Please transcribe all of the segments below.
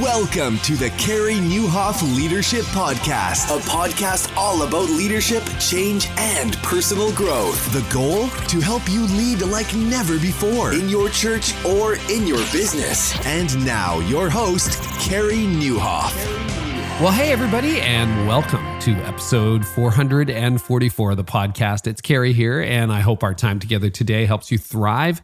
Welcome to the Carey Nieuwhof Leadership Podcast, a podcast all about leadership, change, and personal growth. The goal? To help you lead like never before in your church or in your business. And now, your host, Carey Nieuwhof. Well, hey, everybody, and welcome to episode 444 of the podcast. It's Carey here, and I hope our time together today helps you thrive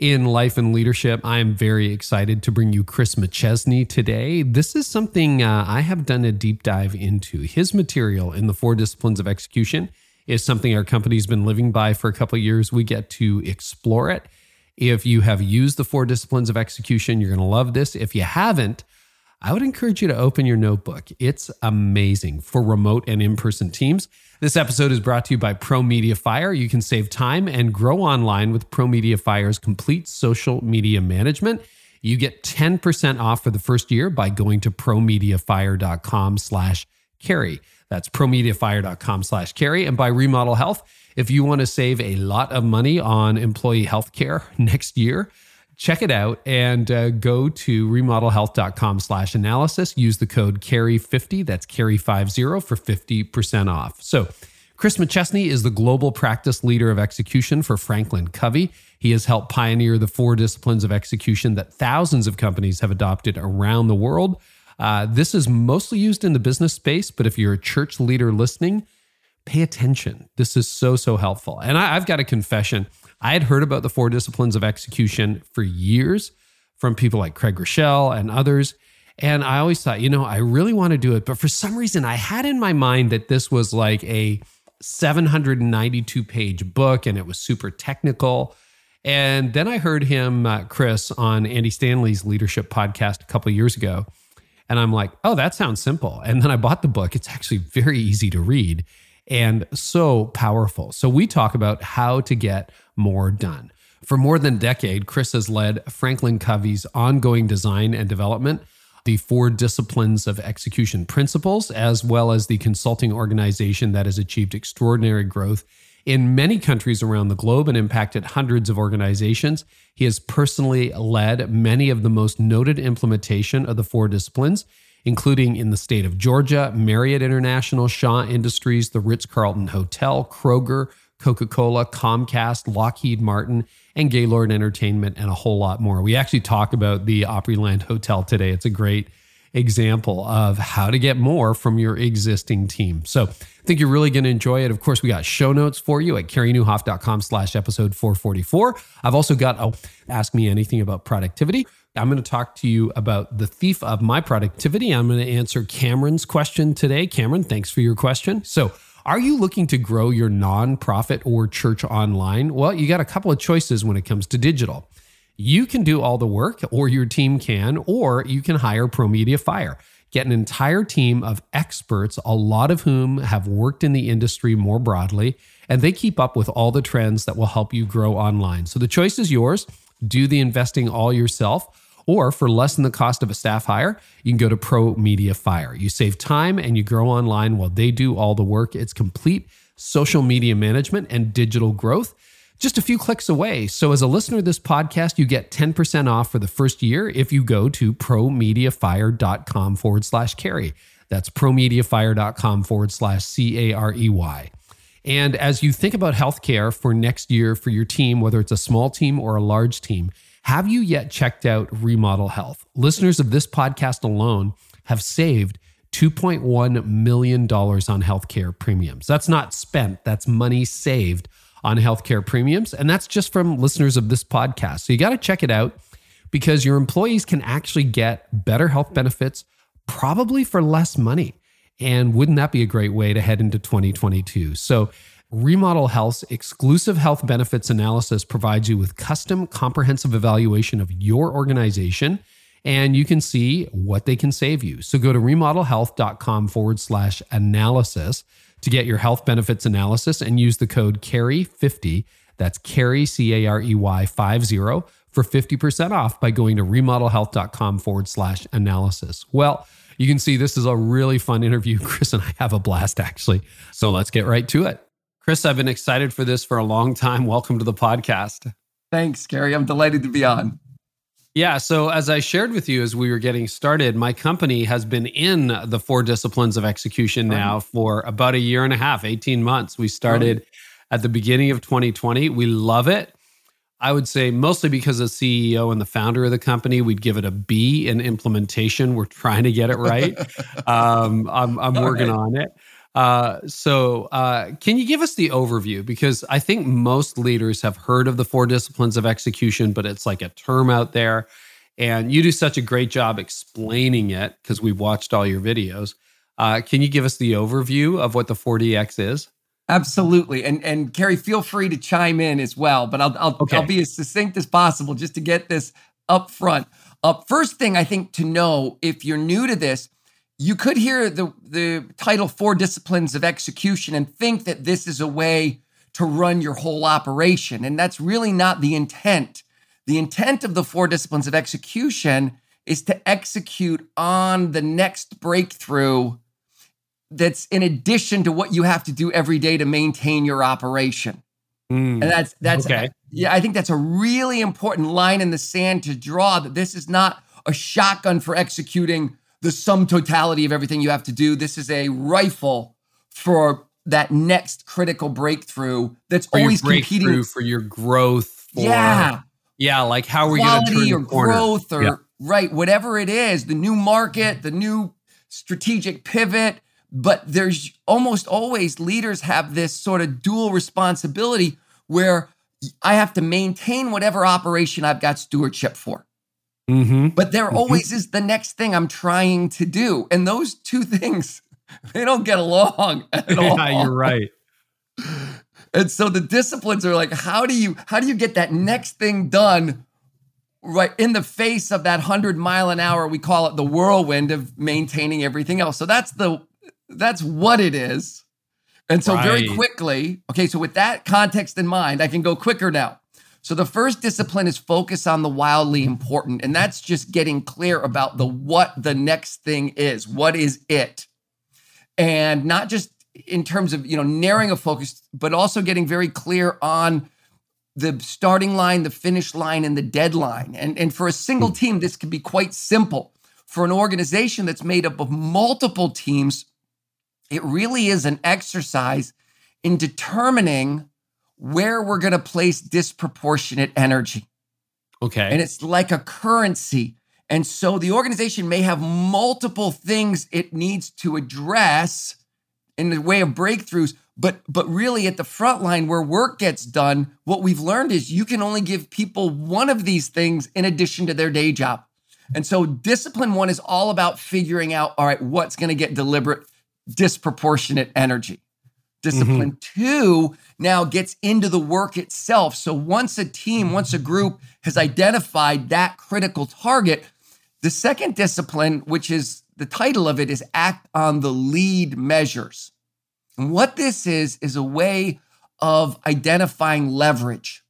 in life and leadership. I am very excited to bring you Chris McChesney today. This is something uh, I have done a deep dive into. His material in the four disciplines of execution is something our company's been living by for a couple years. We get to explore it. If you have used the four disciplines of execution, you're going to love this. If you haven't, I would encourage you to open your notebook. It's amazing for remote and in person teams. This episode is brought to you by Pro Media Fire. You can save time and grow online with Pro Media Fire's complete social media management. You get 10% off for the first year by going to promediafire.com slash carey. That's promediafire.com slash carey. And by Remodel Health, if you want to save a lot of money on employee health care next year, check it out and uh, go to remodelhealth.com slash analysis. Use the code carey50 that's carey50 for 50% off. So chris mcchesney is the global practice leader of execution for franklin covey. He has helped pioneer the four disciplines of execution that thousands of companies have adopted around the world. Uh, this is mostly used in the business space but if you're a church leader listening pay attention. This is so so helpful. And I, i've got a confession I had heard about the four disciplines of execution for years from people like Craig Groeschel and others. And I always thought, you know, I really want to do it. But for some reason, I had in my mind that this was like a 792 page book and it was super technical. And then I heard him, uh, Chris, on Andy Stanley's leadership podcast a couple years ago. And I'm like, oh, that sounds simple. And then I bought the book. It's actually very easy to read and so powerful. So we talk about how to get more done. For more than a decade, Chris has led Franklin Covey's ongoing design and development, the four disciplines of execution principles, as well as the consulting organization that has achieved extraordinary growth in many countries around the globe and impacted hundreds of organizations. He has personally led many of the most noted implementation of the four disciplines, including in the state of Georgia, Marriott International, Shaw Industries, the Ritz Carlton Hotel, Kroger, Coca Cola, Comcast, Lockheed Martin, and Gaylord Entertainment, and a whole lot more. We actually talk about the Opryland Hotel today. It's a great example of how to get more from your existing team. So I think you're really going to enjoy it. Of course, we got show notes for you at careynieuwhof.com slash episode 444. I've also got oh, Ask Me Anything About Productivity. I'm going to talk to you about the thief of my productivity. I'm going to answer Cameron's question today. Cameron, thanks for your question. So are you looking to grow your nonprofit or church online? Well, you got a couple of choices when it comes to digital. You can do all the work, or your team can, or you can hire ProMedia Fire. Get an entire team of experts, a lot of whom have worked in the industry more broadly, and they keep up with all the trends that will help you grow online. So the choice is yours. Do the investing all yourself or for less than the cost of a staff hire, you can go to Pro Media Fire. You save time and you grow online while they do all the work. It's complete social media management and digital growth just a few clicks away. So, as a listener of this podcast, you get 10% off for the first year if you go to promediafire.com forward slash carey. That's promediafire.com forward slash C A R E Y. And as you think about healthcare for next year for your team, whether it's a small team or a large team, have you yet checked out Remodel Health? Listeners of this podcast alone have saved $2.1 million on healthcare premiums. That's not spent, that's money saved on healthcare premiums. And that's just from listeners of this podcast. So you got to check it out because your employees can actually get better health benefits, probably for less money. And wouldn't that be a great way to head into 2022? So Remodel Health's exclusive health benefits analysis provides you with custom comprehensive evaluation of your organization and you can see what they can save you. So go to remodelhealth.com forward slash analysis to get your health benefits analysis and use the code CAREY50. That's CAREY, C A R E Y 50 for 50% off by going to remodelhealth.com forward slash analysis. Well, you can see this is a really fun interview. Chris and I have a blast actually. So let's get right to it. Chris, I've been excited for this for a long time. Welcome to the podcast. Thanks, Gary. I'm delighted to be on. Yeah. So, as I shared with you as we were getting started, my company has been in the four disciplines of execution now for about a year and a half, 18 months. We started at the beginning of 2020. We love it. I would say mostly because the CEO and the founder of the company, we'd give it a B in implementation. We're trying to get it right. um, I'm, I'm working right. on it. Uh, so, uh, can you give us the overview? Because I think most leaders have heard of the four disciplines of execution, but it's like a term out there. And you do such a great job explaining it because we've watched all your videos. Uh, can you give us the overview of what the 4DX is? Absolutely. And and Carey, feel free to chime in as well, but I'll I'll, okay. I'll be as succinct as possible just to get this up front. Uh, first thing I think to know if you're new to this, you could hear the, the title Four Disciplines of Execution and think that this is a way to run your whole operation. And that's really not the intent. The intent of the Four Disciplines of Execution is to execute on the next breakthrough that's in addition to what you have to do every day to maintain your operation. Mm, and that's that's okay. yeah, I think that's a really important line in the sand to draw that this is not a shotgun for executing the sum totality of everything you have to do. This is a rifle for that next critical breakthrough that's for always competing for your growth. For, yeah, yeah. Like how are we going to turn or growth or yeah. right, whatever it is, the new market, the new strategic pivot. But there's almost always leaders have this sort of dual responsibility where I have to maintain whatever operation I've got stewardship for. Mm-hmm. But there mm-hmm. always is the next thing I'm trying to do. And those two things, they don't get along at yeah, all. Yeah, you're right. And so the disciplines are like, how do you how do you get that next thing done right in the face of that hundred mile an hour? We call it the whirlwind of maintaining everything else. So that's the that's what it is. And so right. very quickly, okay, so with that context in mind, I can go quicker now. So the first discipline is focus on the wildly important. And that's just getting clear about the what the next thing is. What is it? And not just in terms of, you know, narrowing a focus, but also getting very clear on the starting line, the finish line, and the deadline. And, and for a single team, this can be quite simple. For an organization that's made up of multiple teams, it really is an exercise in determining where we're going to place disproportionate energy. Okay. And it's like a currency. And so the organization may have multiple things it needs to address in the way of breakthroughs, but but really at the front line where work gets done, what we've learned is you can only give people one of these things in addition to their day job. And so discipline 1 is all about figuring out all right, what's going to get deliberate disproportionate energy. Discipline mm-hmm. two now gets into the work itself. So once a team, once a group has identified that critical target, the second discipline, which is the title of it, is act on the lead measures. And what this is, is a way of identifying leverage.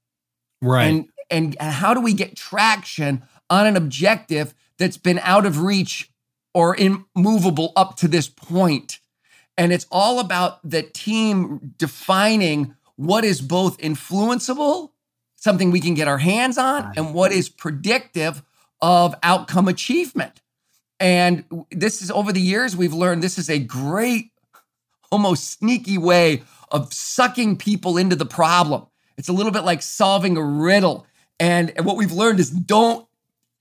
Right. And, and, and how do we get traction on an objective that's been out of reach or immovable up to this point? And it's all about the team defining what is both influenceable, something we can get our hands on, and what is predictive of outcome achievement. And this is over the years, we've learned this is a great, almost sneaky way of sucking people into the problem. It's a little bit like solving a riddle. And what we've learned is don't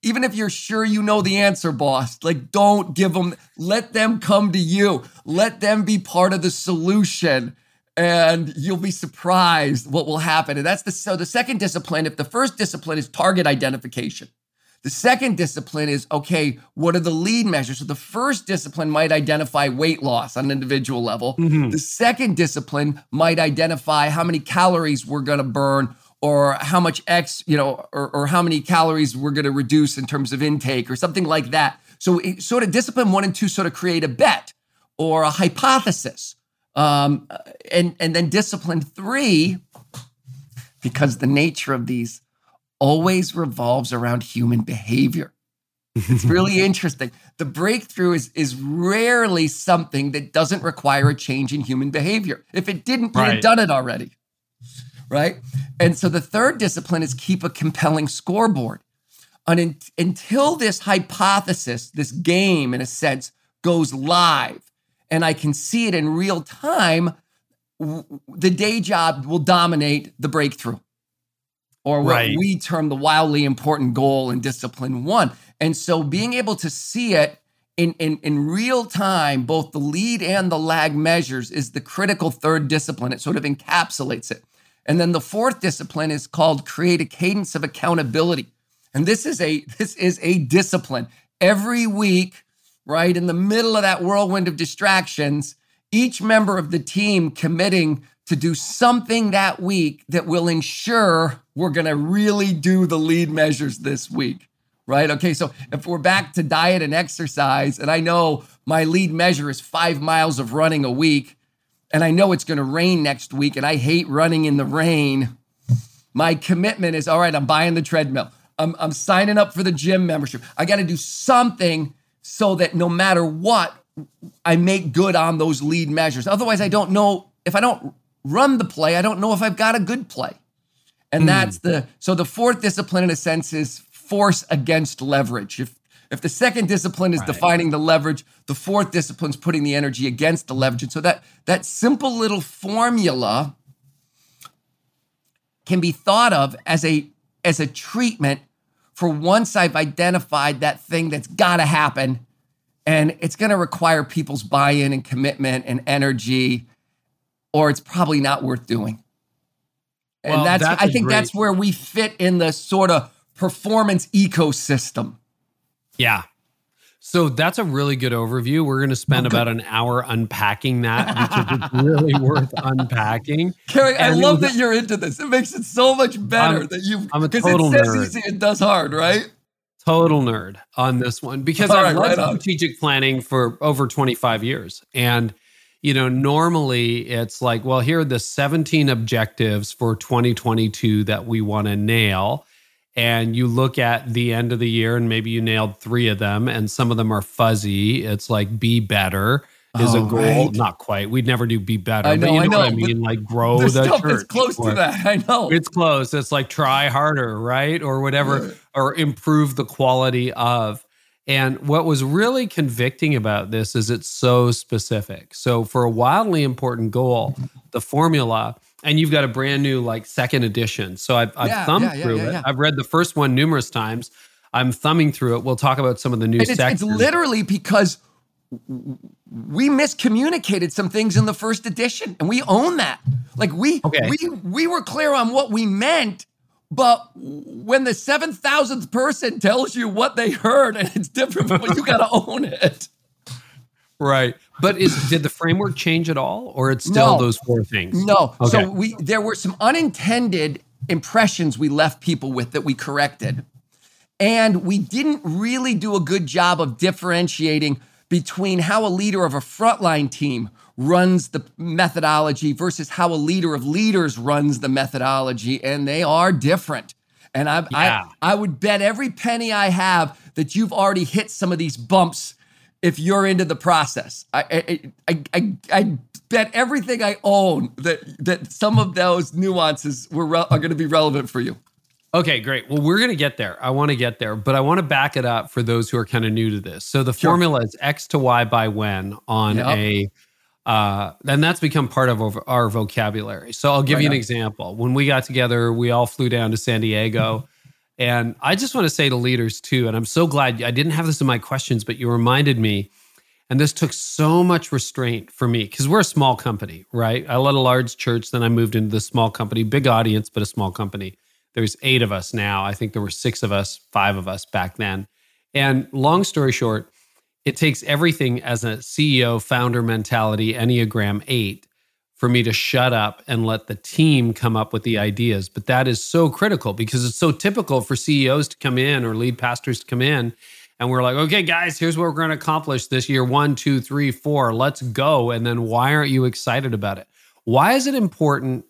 even if you're sure you know the answer, boss, like don't give them, let them come to you. Let them be part of the solution and you'll be surprised what will happen. And that's the so the second discipline, if the first discipline is target identification, the second discipline is okay, what are the lead measures? So the first discipline might identify weight loss on an individual level. Mm-hmm. The second discipline might identify how many calories we're going to burn or how much X, you know, or, or how many calories we're going to reduce in terms of intake or something like that. So it, sort of discipline one and two sort of create a bet or a hypothesis. Um, and, and then discipline three, because the nature of these always revolves around human behavior. It's really interesting. The breakthrough is, is rarely something that doesn't require a change in human behavior. If it didn't, right. you'd have done it already right? And so the third discipline is keep a compelling scoreboard. un- until this hypothesis, this game in a sense, goes live and I can see it in real time, the day job will dominate the breakthrough or what Right. we term the wildly important goal in discipline one. And so being able to see it in, in, in real time, both the lead and the lag measures is the critical third discipline. It sort of encapsulates it. And then the fourth discipline is called create a cadence of accountability. And this is a this is a discipline. Every week, right in the middle of that whirlwind of distractions, each member of the team committing to do something that week that will ensure we're going to really do the lead measures this week. Right? Okay, so if we're back to diet and exercise, and I know my lead measure is five miles of running a week, and I know it's going to rain next week, and I hate running in the rain. My commitment is all right, I'm buying the treadmill. I'm, I'm signing up for the gym membership. I got to do something so that no matter what, I make good on those lead measures. Otherwise, I don't know if I don't run the play, I don't know if I've got a good play. And hmm. that's the so the fourth discipline in a sense is force against leverage. If if the second discipline is Right. defining the leverage, the fourth discipline is putting the energy against the leverage. And so that that simple little formula can be thought of as a as a treatment for once I've identified that thing that's got to happen and it's going to require people's buy-in and commitment and energy or it's probably not worth doing. And Well, that's, that's I think that's where we fit in the sort of performance ecosystem. Yeah. So that's a really good overview. We're going to spend about an hour unpacking that because it's really worth unpacking. Carey, I And love that you're into this. It makes it so much better I'm- that you I'm a because total it says nerd. easy, it does hard, right? Total nerd on this one because I've right, right on. strategic planning for over 25 years. And, you know, normally it's like, well, here are the 17 objectives for 2022 that we want to nail. And you look at the end of the year and maybe you nailed three of them and some of them are fuzzy. It's like be better is Oh, a goal. right. Not quite. We'd never do be better. I but know, I know, what I know, mean? Like grow the stuff church. that's close to that. I know. it's close. It's like try harder, right? Or whatever, Right. or improve the quality of. And what was really convicting about this is it's so specific. So for a wildly important goal, the formula, and you've got a brand new like second edition. So I've, I've Yeah, thumbed yeah, yeah, through it. I've read the first one numerous times. I'm thumbing through it. We'll talk about some of the new And it's, it's literally because we miscommunicated some things in the first edition and we own that like we Okay. we we were clear on what we meant but when the 7000th person tells you what they heard and it's different from what you got to own it right. But is did the framework change at all, or it's still No. those four things? no Okay. so we there were some unintended impressions we left people with that we corrected and we didn't really do a good job of differentiating between how a leader of a frontline team runs the methodology versus how a leader of leaders runs the methodology, and they are different. And I, Yeah. I, I would bet every penny I have that you've already hit some of these bumps if you're into the process. I, I, I, I, I bet everything I own that that some of those nuances were re- are going to be relevant for you. Okay, great. Well, we're going to get there. I want to get there, but I want to back it up for those who are kind of new to this. So the Sure. formula is X to Y by when on Yep. a, uh, and that's become part of our- our vocabulary. So I'll give Right you an on. example. When we got together, we all flew down to San Diego. And I just want to say to leaders too, and I'm so glad I didn't have this in my questions, but you reminded me. And this took so much restraint for me because we're a small company, right? I led a large church, then I moved into this small company, big audience, but a small company. There's eight of us now. I think there were six of us, five of us back then. And long story short, it takes everything as a CEO founder mentality, Enneagram 8, for me to shut up and let the team come up with the ideas. But that is so critical because it's so typical for CEOs to come in or lead pastors to come in. And we're like, okay, guys, here's what we're going to accomplish this year one, two, three, four, let's go. And then why aren't you excited about it? Why is it important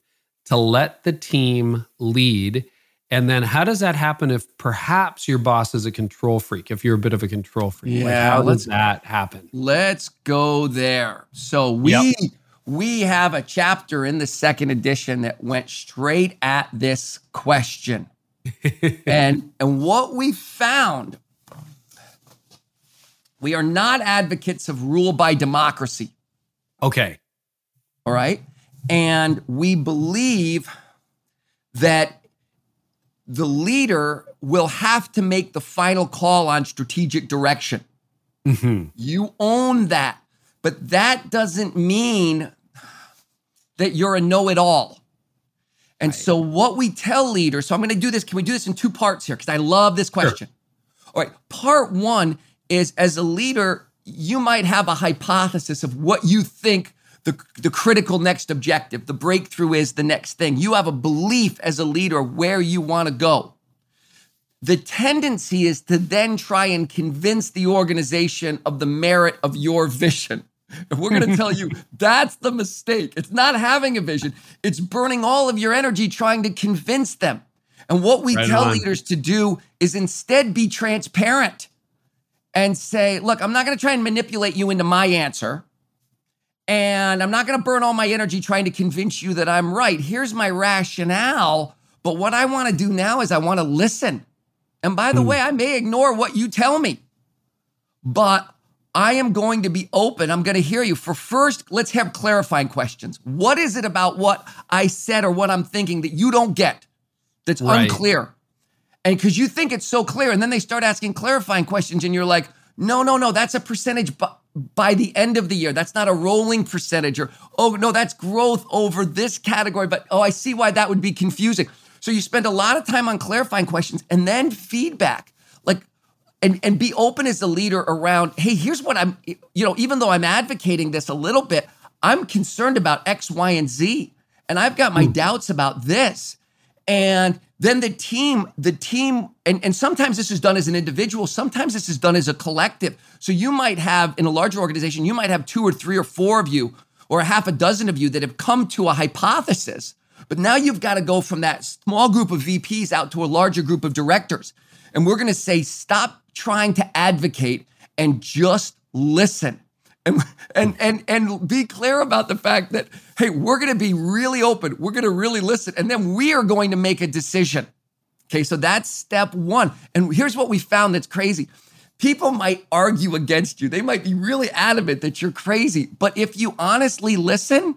to let the team lead? And then how does that happen if perhaps your boss is a control freak, if you're a bit of a control freak? Like, Yeah, how let's- does that happen? Let's go there. So we Yep. We have a chapter in the second edition that went straight at this question. and and what we found we are not advocates of rule by democracy. Okay. all right? And we believe that the leader will have to make the final call on strategic direction. Mm-hmm. You own that. But that doesn't mean that you're a know-it-all and so what we tell leaders, so I'm going to do this. Can we do this in two parts here? Because I love this question. All right. Part one is as a leader, you might have a hypothesis of what you think the, the critical next objective, the breakthrough is the next thing. You have a belief as a leader where you want to go. The tendency is to then try and convince the organization of the merit of your vision. And we're going to tell you that's the mistake. It's not having a vision, it's burning all of your energy trying to convince them. And what we Right tell on. leaders to do is instead be transparent and say, look, I'm not going to try and manipulate you into my answer. And I'm not going to burn all my energy trying to convince you that I'm right. Here's my rationale. But what I want to do now is I want to listen. And by the hmm. way, I may ignore what you tell me, but I am going to be open. I'm going to hear you. For first, let's have clarifying questions. What is it about what I said or what I'm thinking that you don't get that's Right. unclear? And because you think it's so clear, and then they start asking clarifying questions, and you're like, no, no, no, that's a percentage by, by the end of the year. That's not a rolling percentage, or oh, no, that's growth over this category. But oh, I see why that would be confusing. So you spend a lot of time on clarifying questions and then feedback. And, and be open as a leader around, hey, here's what I'm, you know, even though I'm advocating this a little bit, I'm concerned about X, Y, and Z. And I've got my hmm. doubts about this. And then the team, the team, and, and sometimes this is done as an individual, sometimes this is done as a collective. So you might have, in a larger organization, you might have two or three or four of you, or a half a dozen of you that have come to a hypothesis. But now you've got to go from that small group of VPs out to a larger group of directors. And we're going to say, stop trying to advocate and just listen. And, and and and be clear about the fact that hey, we're going to be really open. We're going to really listen, and then we are going to make a decision. Okay, so that's step one. And here's what we found that's crazy. People might argue against you. They might be really adamant that you're crazy. But if you honestly listen,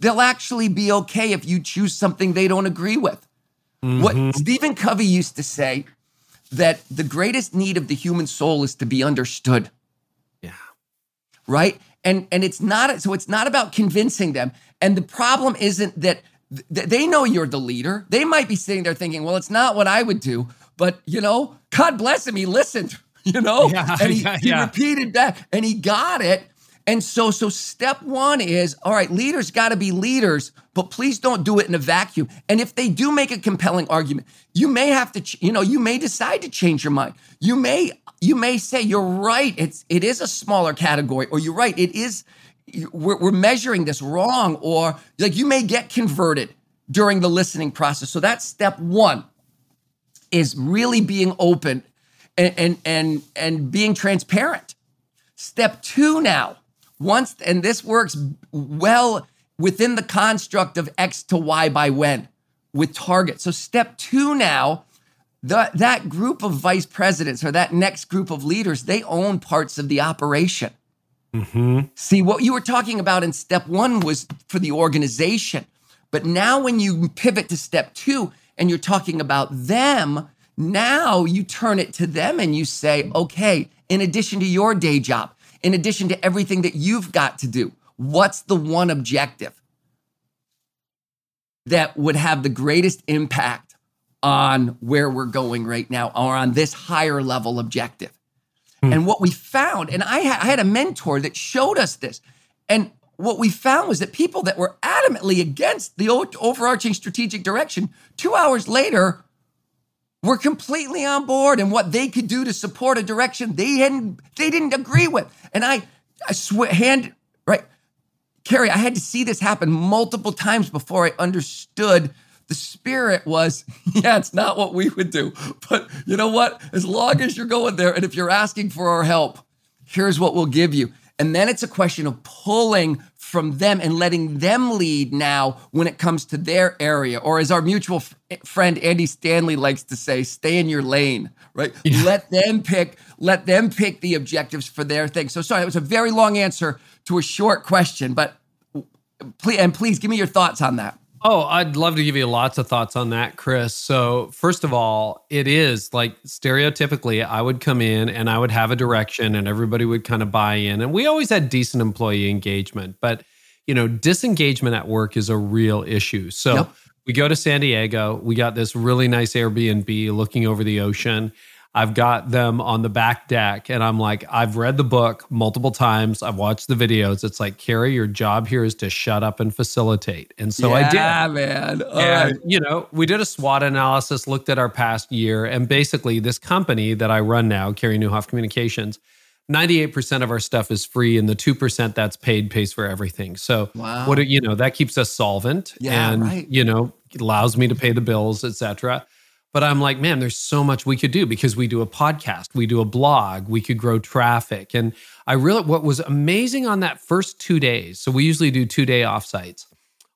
they'll actually be okay if you choose something they don't agree with. What mm-hmm. Stephen Covey used to say that the greatest need of the human soul is to be understood. Yeah. right? And and it's not so it's not about convincing them. And the problem isn't that th- they know you're the leader. They might be sitting there thinking well it's not what i would do. But you know god bless him. He listened you know? Yeah, and he, yeah, he yeah. repeated that and he got it. And so so step one is all right leaders got to be leaders but please don't do it in a vacuum. And if they do make a compelling argument you may have to you know you may decide to change your mind. You may you may say you're right. It's it is a smaller category or you're right. It is we're, we're measuring this wrong or like you may get converted during the listening process. So that's step one is really being open and and and, and being transparent. Step two now, once, and this works well within the construct of X to Y by when with target. So step two now, the, that group of vice presidents or that next group of leaders, they own parts of the operation. Mm-hmm. See, what you were talking about in step one was for the organization. But now, when you pivot to step two and you're talking about them, now you turn it to them and you say, okay, in addition to your day job, in addition to everything that you've got to do, what's the one objective that would have the greatest impact on where we're going right now or on this higher level objective? Hmm. And what we found, and I, ha- I had a mentor that showed us this. And what we found was that people that were adamantly against the overarching strategic direction, two hours later, were completely on board and what they could do to support a direction they hadn't, they didn't agree with. And I, I swear, hand Carey, I had to see this happen multiple times before I understood the spirit was, yeah, it's not what we would do. But you know what? As long as you're going there and if you're asking for our help, here's what we'll give you. And then it's a question of pulling from them and letting them lead now when it comes to their area. Or as our mutual f- eh, friend Andy Stanley likes to say, stay in your lane, right? Yeah. Let them pick, let them pick the objectives for their thing. So sorry, it was a very long answer to a short question, but please and please give me your thoughts on that. Oh, I'd love to give you lots of thoughts on that, Chris. So, first of all, it is like stereotypically, I would come in and I would have a direction and everybody would kind of buy in. And we always had decent employee engagement, but you know, disengagement at work is a real issue. So, yep. we go to San Diego, we got this really nice Airbnb looking over the ocean. I've got them on the back deck, and I'm like, I've read the book multiple times. I've watched the videos. It's like, Carey, your job here is to shut up and facilitate. And so yeah, I did. Yeah, man. All and, right. you know, we did a SWOT analysis, looked at our past year, and basically, this company that I run now, Carey Nieuwhof Communications, 98% of our stuff is free and the 2% that's paid pays for everything. So wow. what you know, that keeps us solvent yeah, and right. you know, allows me to pay the bills, etc. But I'm like, man, there's so much we could do because we do a podcast, we do a blog, we could grow traffic. And I really, what was amazing on that first two days, so we usually do two day offsites.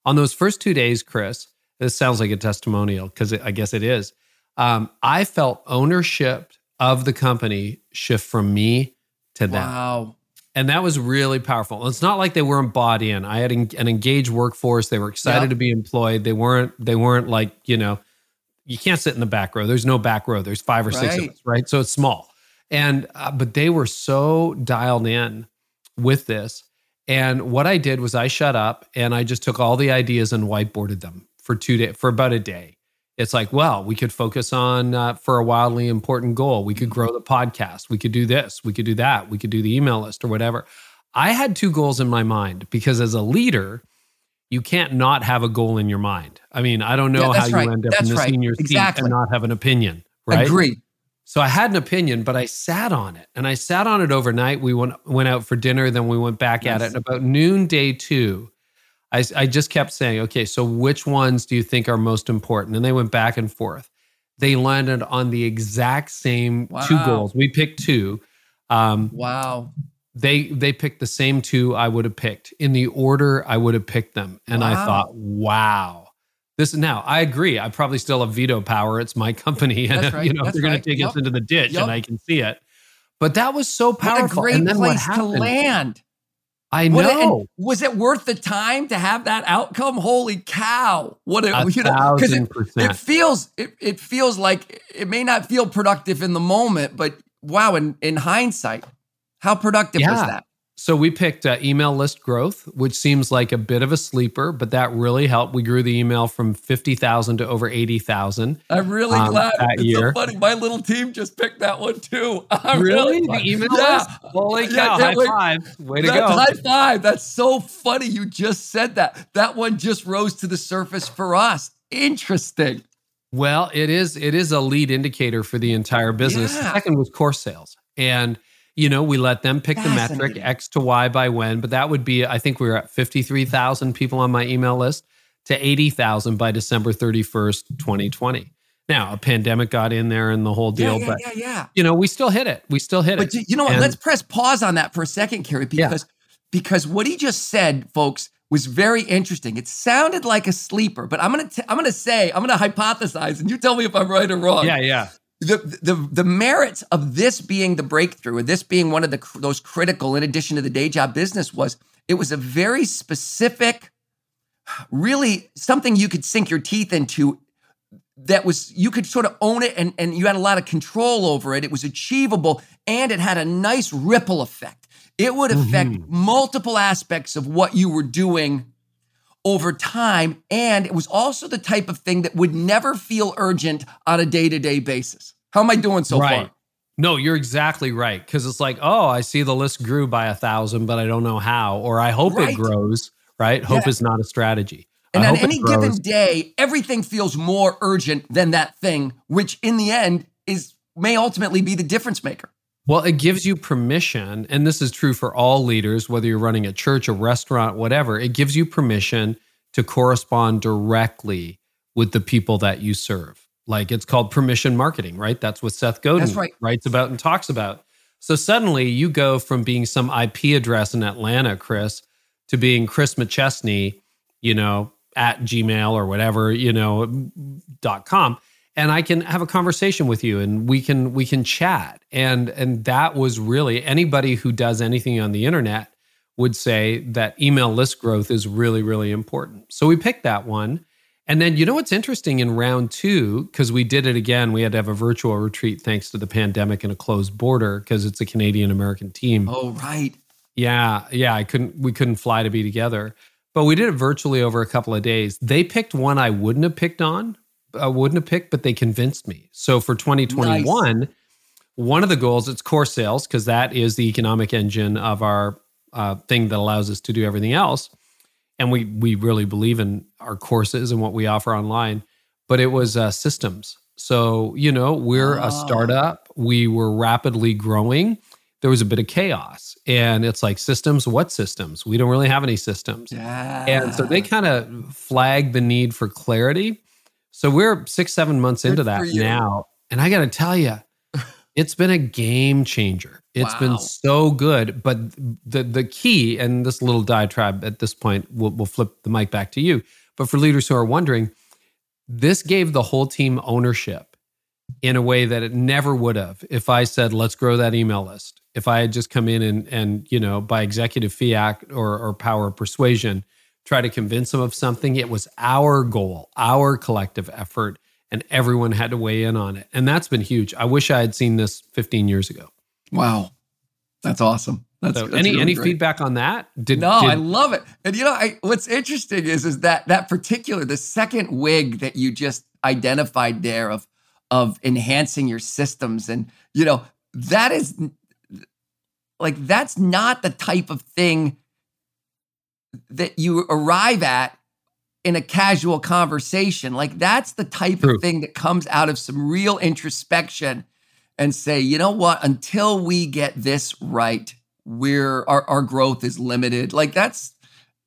On those first two days, Chris, this sounds like a testimonial because I guess it is. Um, I felt ownership of the company shift from me to them. Wow. And that was really powerful. It's not like they weren't bought in. I had an engaged workforce. They were excited yep. to be employed. They weren't. They weren't like you know you can't sit in the back row. There's no back row. There's five or right. six of us, right? So it's small. And uh, but they were so dialed in with this. And what I did was I shut up and I just took all the ideas and whiteboarded them for two days, for about a day. It's like, well, we could focus on uh, for a wildly important goal. We could grow the podcast. We could do this. We could do that. We could do the email list or whatever. I had two goals in my mind because as a leader, you can't not have a goal in your mind. I mean, I don't know yeah, how you right. end up that's in the right. senior exactly. seat and not have an opinion, right? Agree. So I had an opinion, but I sat on it, and I sat on it overnight. We went went out for dinner, then we went back yes. at it. And about noon, day two, I, I just kept saying, "Okay, so which ones do you think are most important?" And they went back and forth. They landed on the exact same wow. two goals. We picked two. Um, wow they they picked the same two I would have picked in the order I would have picked them, and wow. I thought, wow, this is now I agree. I probably still have veto power. It's my company, and uh, right. you know That's they're gonna take yep. us into the ditch, yep. and I can see it. But that was so powerful. What a great place to land. I know. A, was it worth the time to have that outcome? Holy cow! What a, a you know because it, it, feels it, it feels like it may not feel productive in the moment, but wow, in in hindsight, how productive yeah. was that? So we picked uh, email list growth, which seems like a bit of a sleeper, but that really helped. We grew the email from fifty thousand to over eighty thousand. I'm really um, glad that it's year. So funny. My little team just picked that one too. I'm really? really the email yeah. list? Holy cow! Yeah, high wait. five! Way to That's go! High five! That's so funny. You just said that. That one just rose to the surface for us. Interesting. Well, it is. It is a lead indicator for the entire business. Yeah. second was course sales and you know, we let them pick the metric X to Y by when, but that would be, I think we were at 53,000 people on my email list to 80,000 by December 31st, 2020. Now, a pandemic got in there and the whole deal, yeah, yeah, but yeah, yeah. you know, we still hit it. We still hit but it. But you know what? And, Let's press pause on that for a second, Carey, because yeah. because what he just said, folks, was very interesting. It sounded like a sleeper, but I'm gonna t- I'm gonna say I'm gonna hypothesize, and you tell me if I'm right or wrong. Yeah, yeah the, the the merits of this being the breakthrough, and this being one of the those critical, in addition to the day job business, was it was a very specific, really something you could sink your teeth into. That was you could sort of own it, and and you had a lot of control over it. It was achievable, and it had a nice ripple effect. It would affect mm-hmm. multiple aspects of what you were doing over time. And it was also the type of thing that would never feel urgent on a day to day basis. How am I doing so right. far? No, you're exactly right. Cause it's like, oh, I see the list grew by a thousand, but I don't know how, or I hope right. it grows, right? Yeah. Hope is not a strategy. And I on any given day, everything feels more urgent than that thing, which in the end is may ultimately be the difference maker. Well, it gives you permission, and this is true for all leaders, whether you're running a church, a restaurant, whatever, it gives you permission to correspond directly with the people that you serve. Like it's called permission marketing, right? That's what Seth Godin right. writes about and talks about. So suddenly you go from being some IP address in Atlanta, Chris, to being Chris McChesney, you know, at Gmail or whatever, you know, dot com. And I can have a conversation with you and we can we can chat. And and that was really anybody who does anything on the internet would say that email list growth is really, really important. So we picked that one. And then you know what's interesting in round two, because we did it again, we had to have a virtual retreat thanks to the pandemic and a closed border because it's a Canadian American team. Oh, right. Yeah, yeah. I couldn't we couldn't fly to be together. But we did it virtually over a couple of days. They picked one I wouldn't have picked on, I wouldn't have picked, but they convinced me. So for 2021, nice. one of the goals it's course sales because that is the economic engine of our uh, thing that allows us to do everything else. And we we really believe in our courses and what we offer online. But it was uh, systems. So you know we're oh. a startup. We were rapidly growing. There was a bit of chaos, and it's like systems. What systems? We don't really have any systems. Yeah. And so they kind of flagged the need for clarity. So we're six, seven months Good into that now, and I got to tell you, it's been a game changer. It's wow. been so good. But the the key, and this little diatribe at this point, we'll, we'll flip the mic back to you. But for leaders who are wondering, this gave the whole team ownership in a way that it never would have if I said, let's grow that email list. If I had just come in and and you know, by executive fiat or or power of persuasion, try to convince them of something. It was our goal, our collective effort and everyone had to weigh in on it. And that's been huge. I wish I had seen this 15 years ago. Wow. That's awesome. That's, so that's any really any great. feedback on that? Did, no, did, I love it. And you know, I, what's interesting is is that that particular the second WIG that you just identified there of of enhancing your systems and you know that is like that's not the type of thing that you arrive at in a casual conversation. Like that's the type True. of thing that comes out of some real introspection and say, you know what, until we get this right, we're our, our growth is limited. Like that's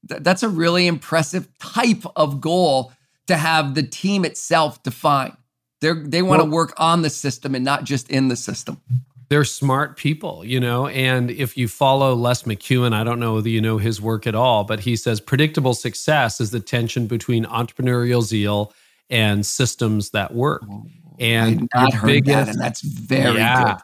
that's a really impressive type of goal to have the team itself define. They they want to well, work on the system and not just in the system they're smart people, you know. And if you follow Les McKeown, I don't know whether you know his work at all, but he says predictable success is the tension between entrepreneurial zeal and systems that work. And not heard biggest, that, and that's very yeah,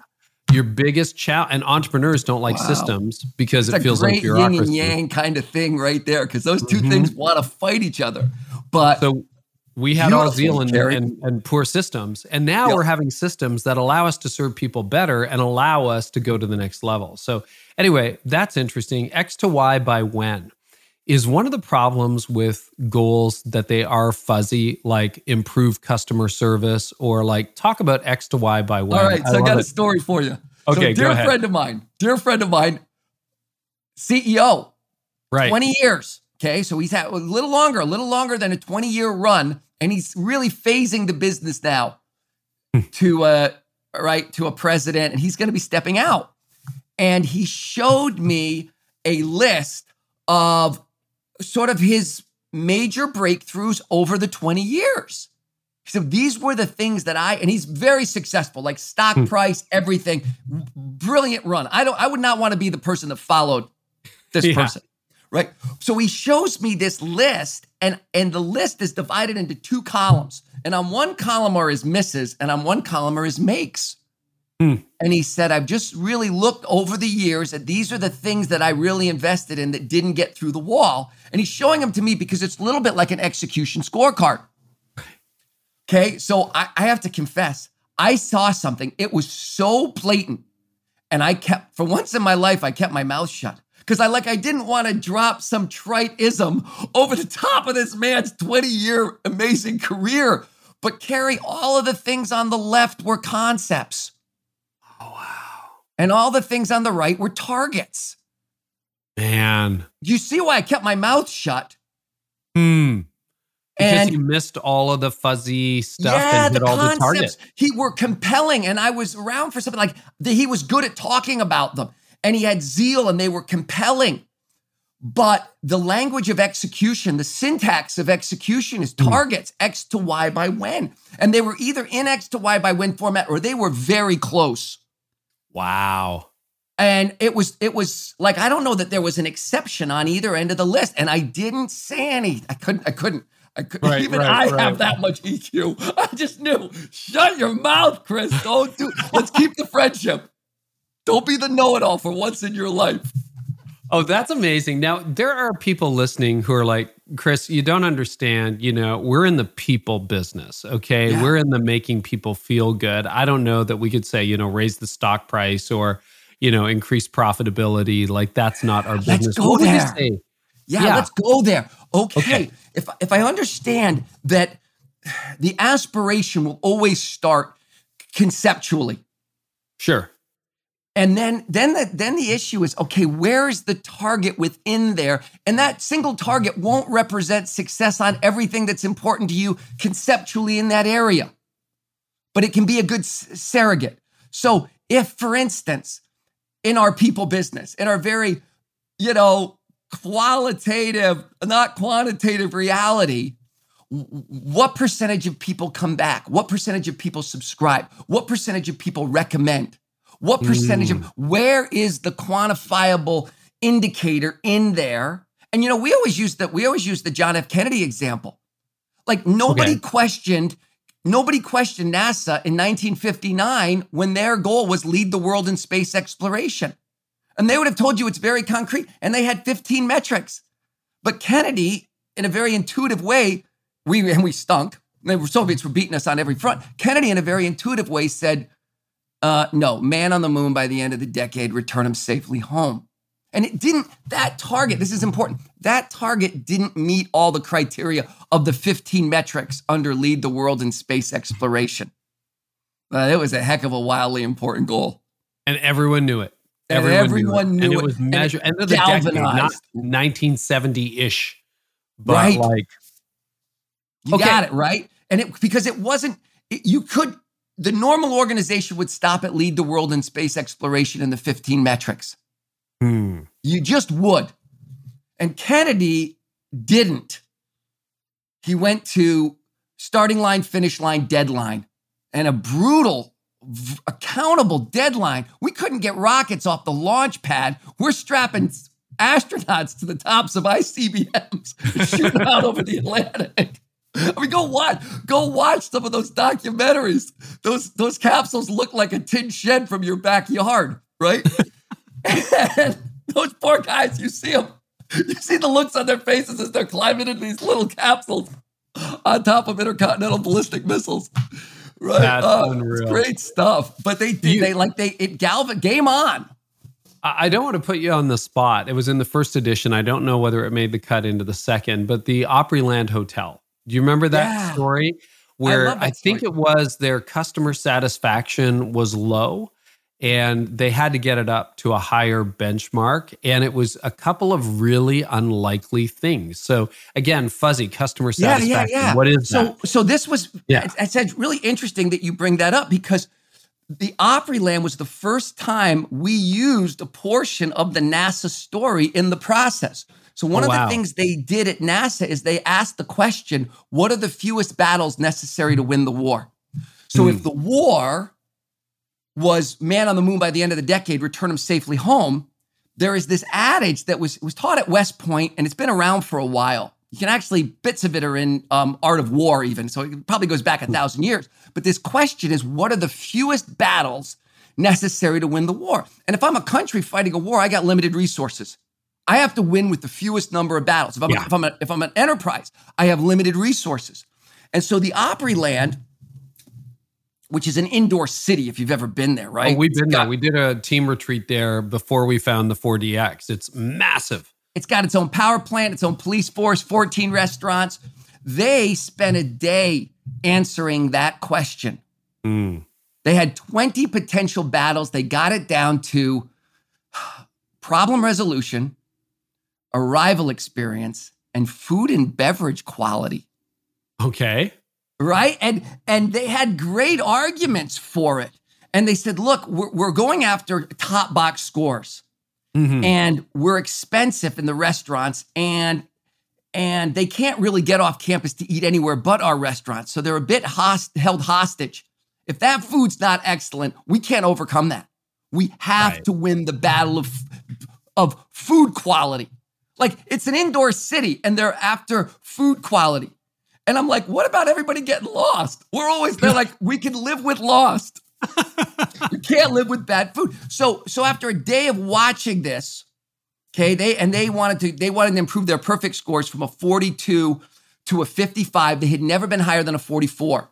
good. Your biggest challenge, and entrepreneurs don't like wow. systems because it's it feels like bureaucracy. yin and yang kind of thing right there, because those 2 mm-hmm. things want to fight each other. But so we had all zeal and, and, and, poor systems. And now yep. we're having systems that allow us to serve people better and allow us to go to the next level. So, anyway, that's interesting. X to Y by when is one of the problems with goals that they are fuzzy, like improve customer service or like talk about X to Y by when. All right. So, I, I got a story for you. Okay. So, dear friend of mine, dear friend of mine, CEO, right. 20 years Okay, so he's had a little longer, a little longer than a 20 year run, and he's really phasing the business now hmm. to uh right to a president, and he's going to be stepping out. And he showed me a list of sort of his major breakthroughs over the 20 years. So these were the things that I and he's very successful, like stock hmm. price, everything, brilliant run. I don't I would not want to be the person that followed this yeah. person right? So he shows me this list, and and the list is divided into two columns. And on one column are his misses, and on one column are his makes. Hmm. And he said, I've just really looked over the years and these are the things that I really invested in that didn't get through the wall. And he's showing them to me because it's a little bit like an execution scorecard. Okay, so I, I have to confess, I saw something. It was so blatant. And I kept, for once in my life, I kept my mouth shut because I like I didn't want to drop some trite ism over the top of this man's 20 year amazing career. But Carey, all of the things on the left were concepts. And all the things on the right were targets. Man. You see why I kept my mouth shut? Hmm. Because and you missed all of the fuzzy stuff yeah, and hit the all concepts, the targets. He were compelling, and I was around for something like he was good at talking about them and he had zeal and they were compelling. But the language of execution, the syntax of execution is hmm. targets mm. X to Y by when. And they were either in X to Y by when format or they were very close. Wow. And it was it was like I don't know that there was an exception on either end of the list, and I didn't say any. I couldn't. I couldn't. I couldn't. Right, even right, I right. have that much EQ. I just knew. Shut your mouth, Chris. Don't do. Let's keep the friendship. Don't be the know-it-all for once in your life. Oh, that's amazing. Now, there are people listening who are like, Chris, you don't understand. You know, we're in the people business, okay? Yeah. We're in the making people feel good. I don't know that we could say, you know, raise the stock price or, you know, increase profitability. Like, that's not our business. Let's go What there. Yeah, Yeah. let's go there. Okay. Okay. If if I understand that the aspiration will always start conceptually. Sure. And then then the then the issue is okay, where is the target within there? And that single target won't represent success on everything that's important to you conceptually in that area. But it can be a good s- surrogate. So if for instance, in our people business, in our very, you know, qualitative, not quantitative reality, what percentage of people come back? What percentage of people subscribe? What percentage of people recommend? What percentage of mm. where is the quantifiable indicator in there? And you know, we always use that we always use the John F. Kennedy example. Like nobody Okay. questioned nobody questioned NASA in 1959 when their goal was lead the world in space exploration. And they would have told you it's very concrete and they had 15 metrics. But Kennedy in a very intuitive way, we and we stunk. The Soviets were beating us on every front. Kennedy, in a very intuitive way, said, uh, "No, man on the moon by the end of the decade, return him safely home." And it didn't. That target. This is important. That target didn't meet all the criteria of the 15 metrics under lead the world in space exploration. Uh, it was a heck of a wildly important goal. And everyone knew it. Everyone, everyone knew it. knew and it. it was measured end of the decade, not 1970-ish. But Right. like You Okay. got it right, and it because it wasn't. It, you could. The normal organization would stop at lead the world in space exploration in the 15 metrics. hmm. You just would. And Kennedy didn't. He went to starting line, finish line, deadline, and a brutal, v- accountable deadline. We couldn't get rockets off the launch pad. We're strapping astronauts to the tops of ICBMs, shooting out over the Atlantic. I mean, go watch, go watch some of those documentaries. Those those capsules look like a tin shed from your backyard, right? and those poor guys, you see them, you see the looks on their faces as they're climbing into these little capsules on top of intercontinental ballistic missiles. Right? That's Oh, unreal. It's great stuff. But they did, You- they like they it galvan game on. I I don't want to put you on the spot. It was in the first edition. I don't know whether it made the cut into the second, but the Opryland Hotel. Do you remember that Yeah. story? Where love I, think story. it was their customer satisfaction was low and they had to get it up to a higher benchmark. And it was a couple of really unlikely things. So, again, fuzzy customer satisfaction. yeah, yeah. What is so? that? So this was Yeah. It's it's really interesting that you bring that up because the Opryland was the first time we used a portion of the NASA story in the process. So one Oh, of wow. the things they did at NASA is they asked the question, "What are the fewest battles necessary to win the war?" So Hmm. if the war was man on the moon by the end of the decade, return him safely home, there is this adage that was was taught at West Point and it's been around for a while. You can actually bits of it are in um, Art of War even, so it probably goes back a thousand years. But this question is, what are the fewest battles necessary to win the war? And if I'm a country fighting a war, I got limited resources. I have to win with the fewest number of battles. If I'm, Yeah. if I'm, a, if I'm an enterprise, I have limited resources. And so the Opryland, which is an indoor city, if you've ever been there, right? Oh, we've been there. We did a team retreat there before we found the 4DX. It's massive. It's got its own power plant, its own police force, 14 restaurants. They spent a day answering that question. Mm. They had 20 potential battles. They got it down to problem resolution, arrival experience, and food and beverage quality. Okay. right and and they had great arguments for it and they said look we're, we're going after top box scores Mhm. and we're expensive in the restaurants and and they can't really get off campus to eat anywhere but our restaurants so they're a bit host- held hostage if that food's not excellent we can't overcome that We have Right. to win the battle of of food quality. Like it's an indoor city and they're after food quality. And I'm like, what about everybody getting lost? We're always they're like, we can live with lost. you can't live with bad food. So so after a day of watching this, okay, they and they wanted to they wanted to improve their perfect scores from a 42 to a 55. They had never been higher than a 44.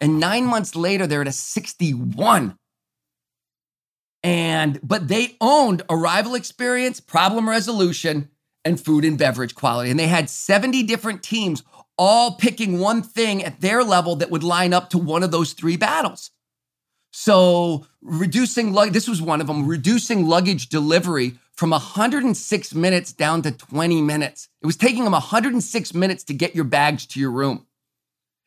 And 9 months later they're at a 61. And but they owned arrival experience, problem resolution, and food and beverage quality. And they had 70 different teams all picking one thing at their level that would line up to one of those three battles. So reducing lug this was one of them, reducing luggage delivery from 106 minutes down to 20 minutes. It was taking them 106 minutes to get your bags to your room.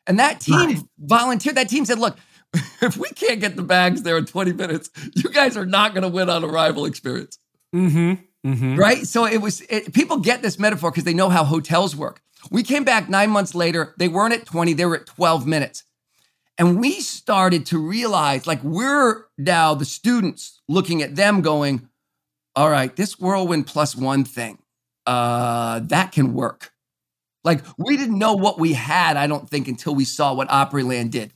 And that team volunteered. That team said, look, if we can't get the bags there in 20 minutes, you guys are not going to win on arrival experience. Mm-hmm. Mm-hmm. Right. So it was, it, people get this metaphor because they know how hotels work. We came back nine months later. They weren't at 20, they were at 12 minutes. And we started to realize like we're now the students looking at them going, all right, this whirlwind plus one thing, uh, that can work. Like we didn't know what we had, I don't think, until we saw what Opryland did.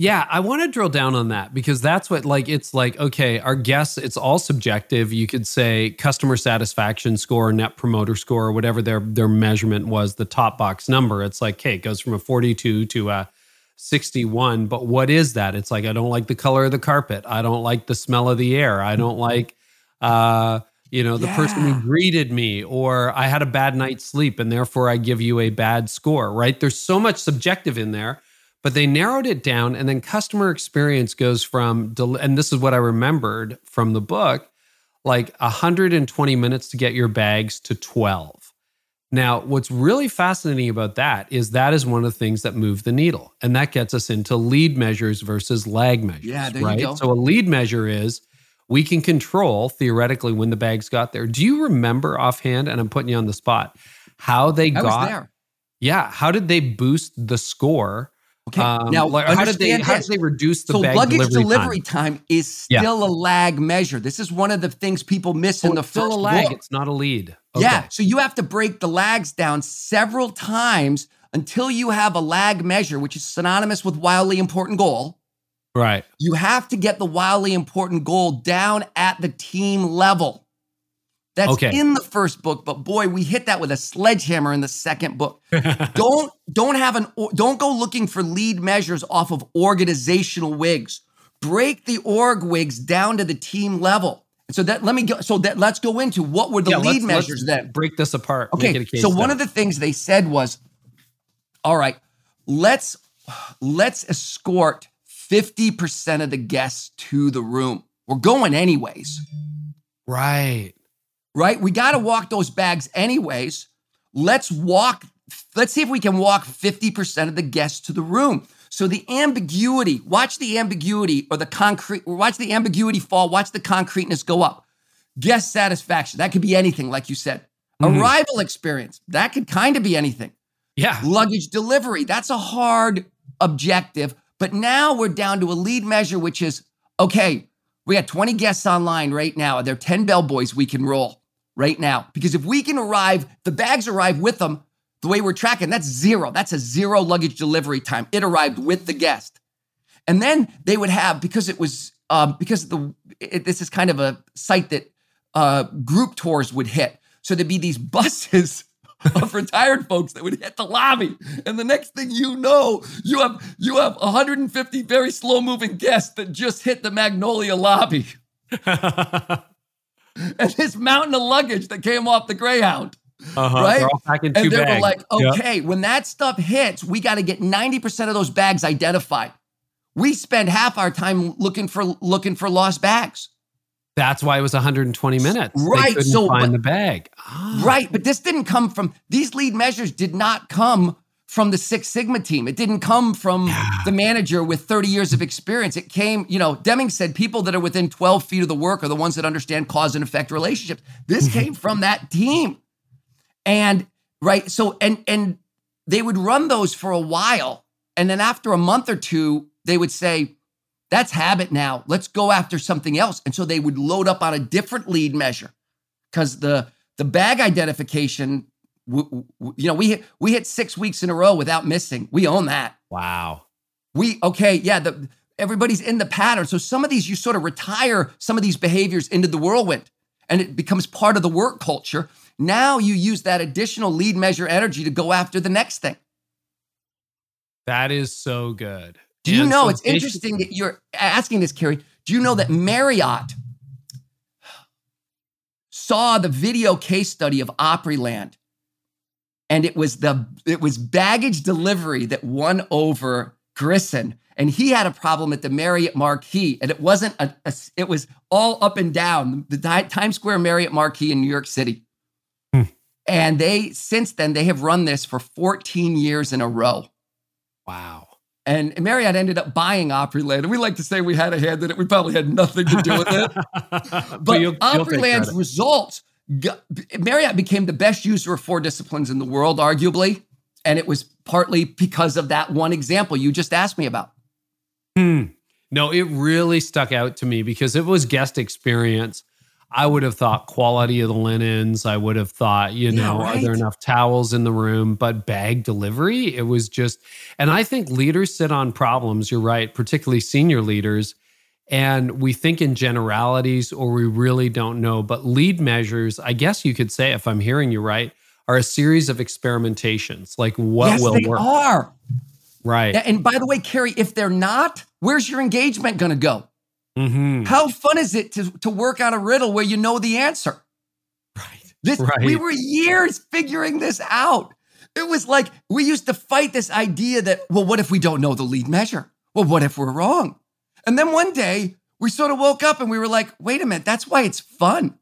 Yeah, I want to drill down on that because that's what like it's like okay, our guests it's all subjective. You could say customer satisfaction score, net promoter score, or whatever their their measurement was, the top box number. It's like, okay, it goes from a 42 to a 61, but what is that? It's like I don't like the color of the carpet. I don't like the smell of the air. I don't like uh you know, the person who greeted me or I had a bad night's sleep and therefore I give you a bad score, right? There's so much subjective in there but they narrowed it down and then customer experience goes from del- and this is what i remembered from the book like 120 minutes to get your bags to 12 now what's really fascinating about that is that is one of the things that move the needle and that gets us into lead measures versus lag measures Yeah, there you right go. so a lead measure is we can control theoretically when the bags got there do you remember offhand and i'm putting you on the spot how they I was got there. yeah how did they boost the score Okay. um, now, like, how did they how did they reduce the so luggage delivery, delivery, time? time. is Yeah. still a lag measure. This is one of the things people miss Oh, in the it's still first a lag. It's not a lead. Yeah, so you have to break the lags down several times until you have a lag measure, which is synonymous with wildly important goal. Right. You have to get the wildly important goal down at the team level. That's Okay. in the first book, but boy, we hit that with a sledgehammer in the second book. don't don't have an or- don't go looking for lead measures off of organizational WIGs. Break the org WIGs down to the team level. So that let me go. So that let's go into what were the Yeah, lead let's- measures let's then. Break this apart. Okay, Make it a case so one of the things they said was, all right, let's let's escort 50% of the guests to the room. We're going anyways, right. Right? We got to walk those bags anyways. Let's walk, let's see if we can walk 50% of the guests to the room. So the ambiguity, watch the ambiguity or the concrete, watch the ambiguity fall, watch the concreteness go up. Guest satisfaction, that could be anything, like you said. Mhm. Arrival experience, that could kind of be anything. Yeah. Luggage delivery, that's a hard objective. But now we're down to a lead measure, which is okay, we got 20 guests online right now. There are 10 bellboys we can roll right now. Because if we can arrive, the bags arrive with them the way we're tracking, that's zero. That's a zero luggage delivery time. It arrived with the guest. And then they would have, because it was, um, because the it, this is kind of a site that uh, group tours would hit. So there'd be these buses of retired folks that would hit the lobby, and the next thing you know, you have you have 150 very slow moving guests that just hit the Magnolia lobby, and this mountain of luggage that came off the Greyhound. Uh-huh. Right? They're all packing two And they bags. were like, okay, when that stuff hits, we got to get 90% of those bags identified. We spend half our time looking for looking for lost bags. That's why it was 120 minutes. They Right, couldn't so, find but- the bag. Ah. Right. But this didn't come from these lead measures did not come from the Six Sigma team. It didn't come from the manager with 30 years of experience. It came, you know, Deming said people that are within 12 feet of the work are the ones that understand cause and effect relationships. This mm-hmm. came from that team. And right, so and and they would run those for a while. And then after a month or two, they would say, That's habit now. Let's go after something else. And so they would load up on a different lead measure because the the bag identification, w- w- you know, we hit we hit six weeks in a row without missing. We own that. Wow. We okay, yeah. The everybody's in the pattern. So some of these you sort of retire some of these behaviors into the whirlwind, and it becomes part of the work culture. Now you use that additional lead measure energy to go after the next thing. That is so good. Do you And know so it's interesting that you're asking this, Carey? Do you know that Marriott saw the video case study of Opryland, and it was the it was baggage delivery that won over Grissom, and he had a problem at the Marriott Marquis, and it wasn't a, a- it was all up and down the Ti- Times Square Marriott Marquis in New York City. Hmm. And they since then they have run this for 14 years in a row. Wow. And Marriott ended up buying Opryland. And we like to say we had a hand in it. We probably had nothing to do with it. But you'll- you'll Opryland's results, got, Marriott became the best user of four disciplines in the world, arguably. And it was partly because of that one example you just asked me about. Hmm. No, it really stuck out to me because it was guest experience. I would have thought quality of the linens. I would have thought, you Yeah, know, are there enough towels in the room? But bag delivery, it was just, and I think leaders sit on problems. You're right, particularly senior leaders. And we think in generalities or we really don't know. But lead measures, I guess you could say, if I'm hearing you right, are a series of experimentations. Like what yes, will they work. are. Right. And by the way, Carey, if they're not, where's your engagement going to go? Mhm. How fun is it to, to work on a riddle where you know the answer? Right. This Right. we were years figuring this out. It was like we used to fight this idea that, well, what if we don't know the lead measure? Well, what if we're wrong? And then one day we sort of woke up and we were like, wait a minute, that's why it's fun.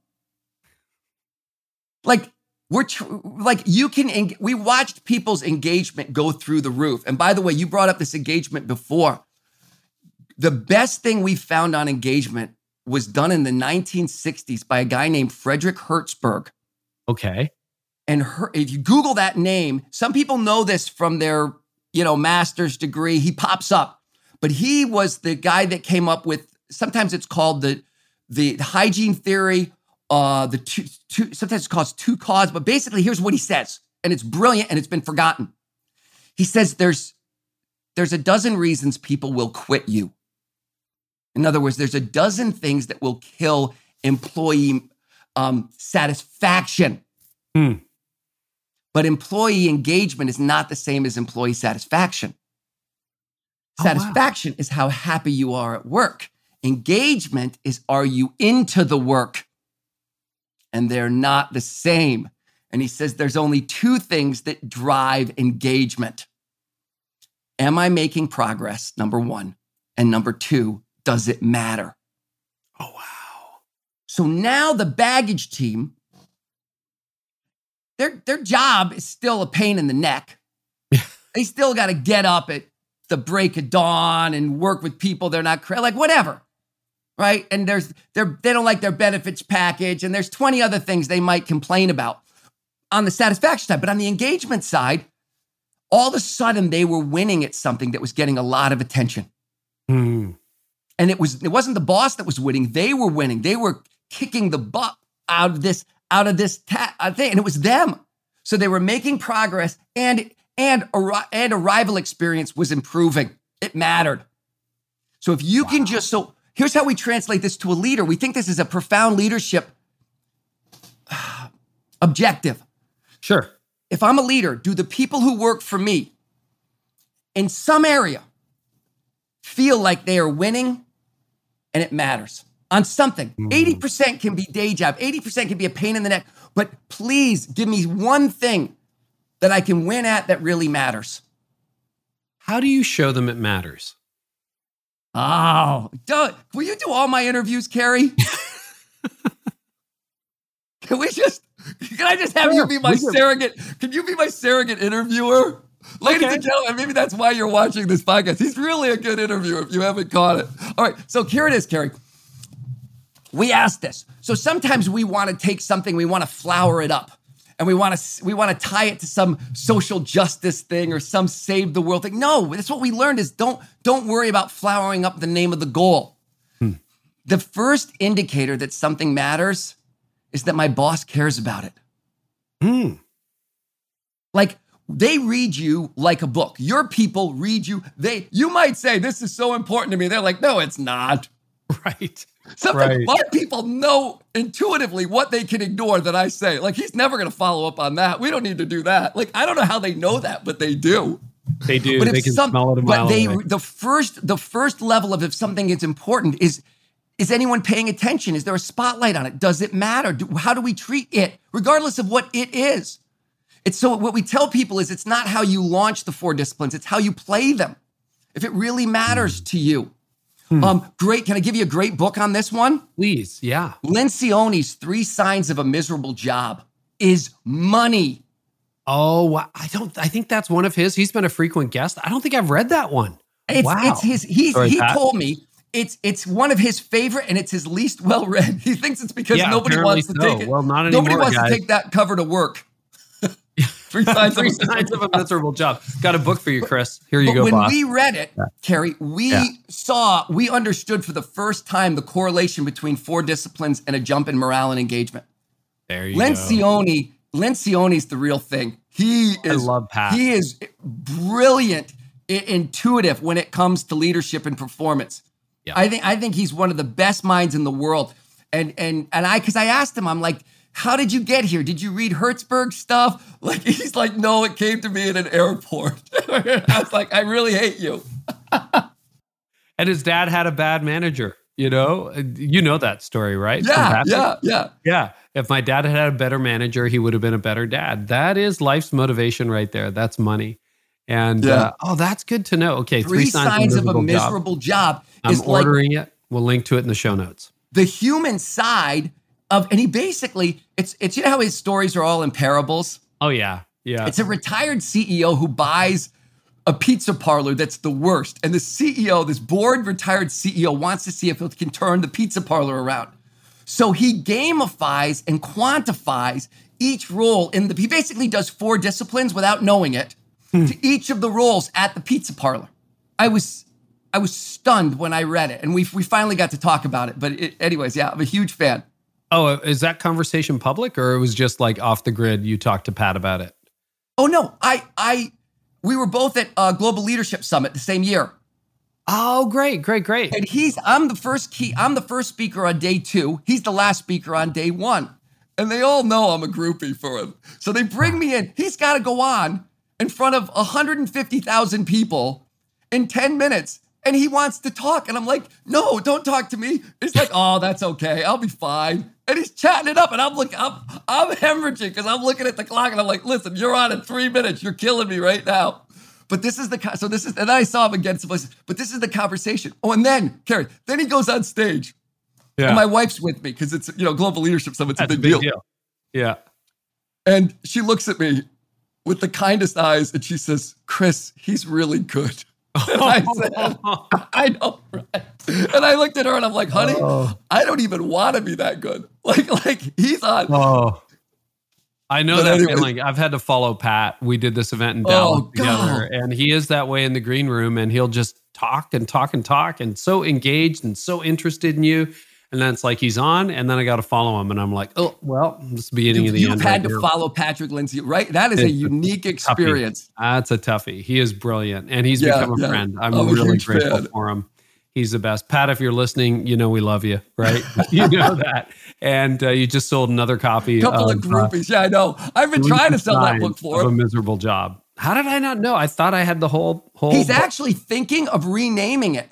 Like we're tr- like you can en- we watched people's engagement go through the roof. And by the way, you brought up this engagement before. The best thing we found on engagement was done in the 1960s by a guy named Frederick Herzberg. Okay. And her, if you Google that name, some people know this from their, you know, master's degree. He pops up, but he was the guy that came up with. Sometimes it's called the the hygiene theory. Uh, the two, two sometimes it's called two cause, but basically, here's what he says, and it's brilliant, and it's been forgotten. He says there's there's a dozen reasons people will quit you. In other words, there's a dozen things that will kill employee um, satisfaction. Hmm. But employee engagement is not the same as employee satisfaction. Oh, wow. Satisfaction is how happy you are at work. Engagement is are you into the work? And they're not the same. And he says there's only two things that drive engagement. Am I making progress? Number one. And number two, does it matter? Oh, wow. So now the baggage team, their, their job is still a pain in the neck. they still got to get up at the break of dawn and work with people they're not like whatever. Right? And there's they're they don't like their benefits package and there's 20 other things they might complain about on the satisfaction side, but on the engagement side, all of a sudden they were winning at something that was getting a lot of attention Hmm. and it was it wasn't the boss that was winning they were winning they were kicking the butt out of this out of this ta- uh, thing and it was them so they were making progress and and arri- and arrival experience was improving. It mattered. So if you can just so here's how we translate this to a leader. We think this is a profound leadership objective. Sure. if I'm a leader, do the people who work for me in some area feel like they are winning? And it matters. On something? Mm. 80% can be day job, 80% can be a pain in the neck, but please give me one thing that I can win at that really matters. How do you show them it matters? Oh, Doug, will you do all my interviews, Carey? can we just, can I just have you be my surrogate? Can you be my surrogate interviewer? Ladies Okay. and gentlemen, maybe that's why you're watching this podcast. He's really a good interviewer if you haven't caught it. All right, so here it is, Carey. We asked this. So sometimes we want to take something, we want to flower it up. And we want to we want to tie it to some social justice thing or some save the world thing. No, that's what we learned is don't don't worry about flowering up the name of the goal. Hmm. The first indicator that something matters is that my boss cares about it. Hmm. Like they read you like a book. Your people read you. They you might say this is so important to me. They're like, no, it's not. Right. Something right. people know intuitively what they can ignore that I say. Like he's never going to follow up on that. We don't need to do that. Like I don't know how they know that, but they do. They do. But they can some, smell it a mile But they away. the first the first level of if something is important is is anyone paying attention? Is there a spotlight on it? Does it matter? Do, how do we treat it, regardless of what it is? It's so what we tell people is it's not how you launch the four disciplines, it's how you play them. If it really matters to you. Hmm. Um, great. Can I give you a great book on this one? Please. Yeah. Lencioni's Three Signs of a Miserable Job is money. Oh, I don't. I think that's one of his. He's been a frequent guest. I don't think I've read that one. It's, wow. It's his. He's, Sorry, he Pat. told me it's it's one of his favorite and it's his least well read. He thinks it's because yeah, nobody wants to so. take it. Well, not anymore. Nobody wants guys. to take that cover to work. Three signs, Three of, signs of a miserable job. Got a book for you, Chris. Here you but go. When boss. we read it, yeah. Carey, we yeah. saw, we understood for the first time the correlation between four disciplines and a jump in morale and engagement. There you go. Lencioni, go. Lencioni's the real thing. He is. I love Pat. He is brilliant, intuitive when it comes to leadership and performance. Yeah. I think I think he's one of the best minds in the world. And and and I because I asked him, I'm like how did you get here? Did you read Herzberg stuff? Like he's like, no, it came to me in an airport. I was like, I really hate you. and his dad had a bad manager. You know, you know that story, right? Yeah, yeah, yeah, yeah. If my dad had had a better manager, he would have been a better dad. That is life's motivation right there. That's money. And yeah. uh, oh, that's good to know. Okay, three, three signs, signs, of a miserable job. job I'm ordering like, it. We'll link to it in the show notes. The human side of and he basically it's it's you know how his stories are all in parables. Oh yeah, yeah. It's a retired CEO who buys a pizza parlor that's the worst, and the CEO, this bored retired CEO, wants to see if he can turn the pizza parlor around. So he gamifies and quantifies each role in the. He basically does four disciplines without knowing it hmm. to each of the roles at the pizza parlor. I was I was stunned when I read it, and we we finally got to talk about it. But it, anyways, yeah, I'm a huge fan. Oh, is that conversation public or it was just like off the grid? You talked to Pat about it. Oh no, I I we were both at uh, Global Leadership Summit the same year. Oh, great, great, great. And he's I'm the first key. I'm the first speaker on day two. He's the last speaker on day one, and they all know I'm a groupie for him. So they bring me in. He's got to go on in front of 150,000 people in 10 minutes and he wants to talk. And I'm like, no, don't talk to me. He's like, oh, that's okay. I'll be fine and he's chatting it up, and I'm looking, I'm, I'm hemorrhaging because I'm looking at the clock, and I'm like, listen, you're on in three minutes. You're killing me right now. But this is the so this is, and then I saw him again. But this is the conversation. Oh, and then Carey, then he goes on stage. Yeah. And my wife's with me because it's you know global leadership summit. It's a big, a big deal. deal. Yeah. And she looks at me with the kindest eyes, and she says, "Chris, he's really good." And I said, I know, right? And I looked at her and I'm like, honey, oh. I don't even want to be that good. Like, like he's on. Oh. I know but that anyway. feeling. I've had to follow Pat. We did this event in Dallas oh, together, and he is that way in the green room, and he'll just talk and talk and talk, and so engaged and so interested in you. And then it's like he's on, and then I got to follow him, and I'm like, oh, well, this is the beginning you, of the you've end. You've had right to follow Patrick Lencioni, right? That is it's a unique experience. That's a toughie. He is brilliant, and he's yeah, become a yeah. friend. I'm, I'm really grateful fan. for him. He's the best. Pat, if you're listening, you know we love you, right? you know that. And uh, you just sold another copy. A couple of, of uh, groupies. Uh, yeah, I know. I've been trying to sell that book for him. A miserable job. How did I not know? I thought I had the whole whole. He's book. actually thinking of renaming it.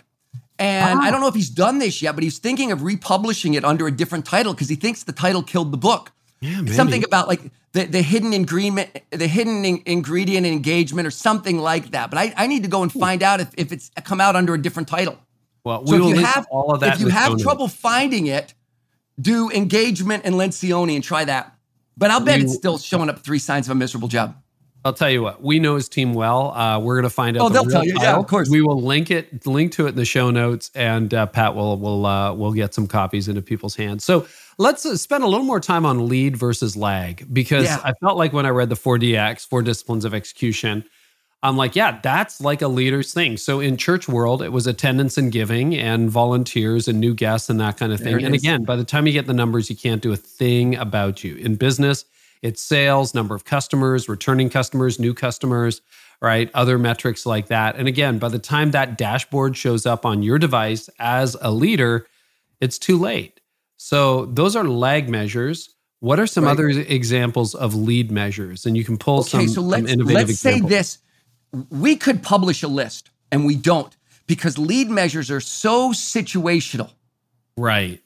And I ah. don't know if he's done this yet, but he's thinking of republishing it under a different title because he thinks the title killed the book. Yeah, maybe. Something about like the, the hidden ingredient, the hidden in, ingredient engagement, or something like that. But I, I need to go and find out if, if it's come out under a different title. Well, we so if you have all of that. If you have trouble finding it, do engagement and Lencioni and try that. But I'll bet we, it's still showing up three signs of a miserable job. I'll tell you what, we know his team well. Uh, we're going to find out. Oh, the they'll tell you. Title. Yeah, of course. We will link it, link to it in the show notes, and uh, Pat will will uh, will get some copies into people's hands. So let's uh, spend a little more time on lead versus lag because Yeah. I felt like when I read the 4DX, four disciplines of execution, I'm like, yeah, that's like a leader's thing. So in church world, it was attendance and giving and volunteers and new guests and that kind of thing. And is. again, by the time you get the numbers, you can't do a thing about you. In business, it's sales, number of customers, returning customers, new customers, right? Other metrics like that. And again, by the time that dashboard shows up on your device as a leader, it's too late. So those are lag measures. What are some Right. other examples of lead measures? And you can pull Okay, some, so some let's innovative let's say this: we could publish a list, and we don't because lead measures are so situational. Right.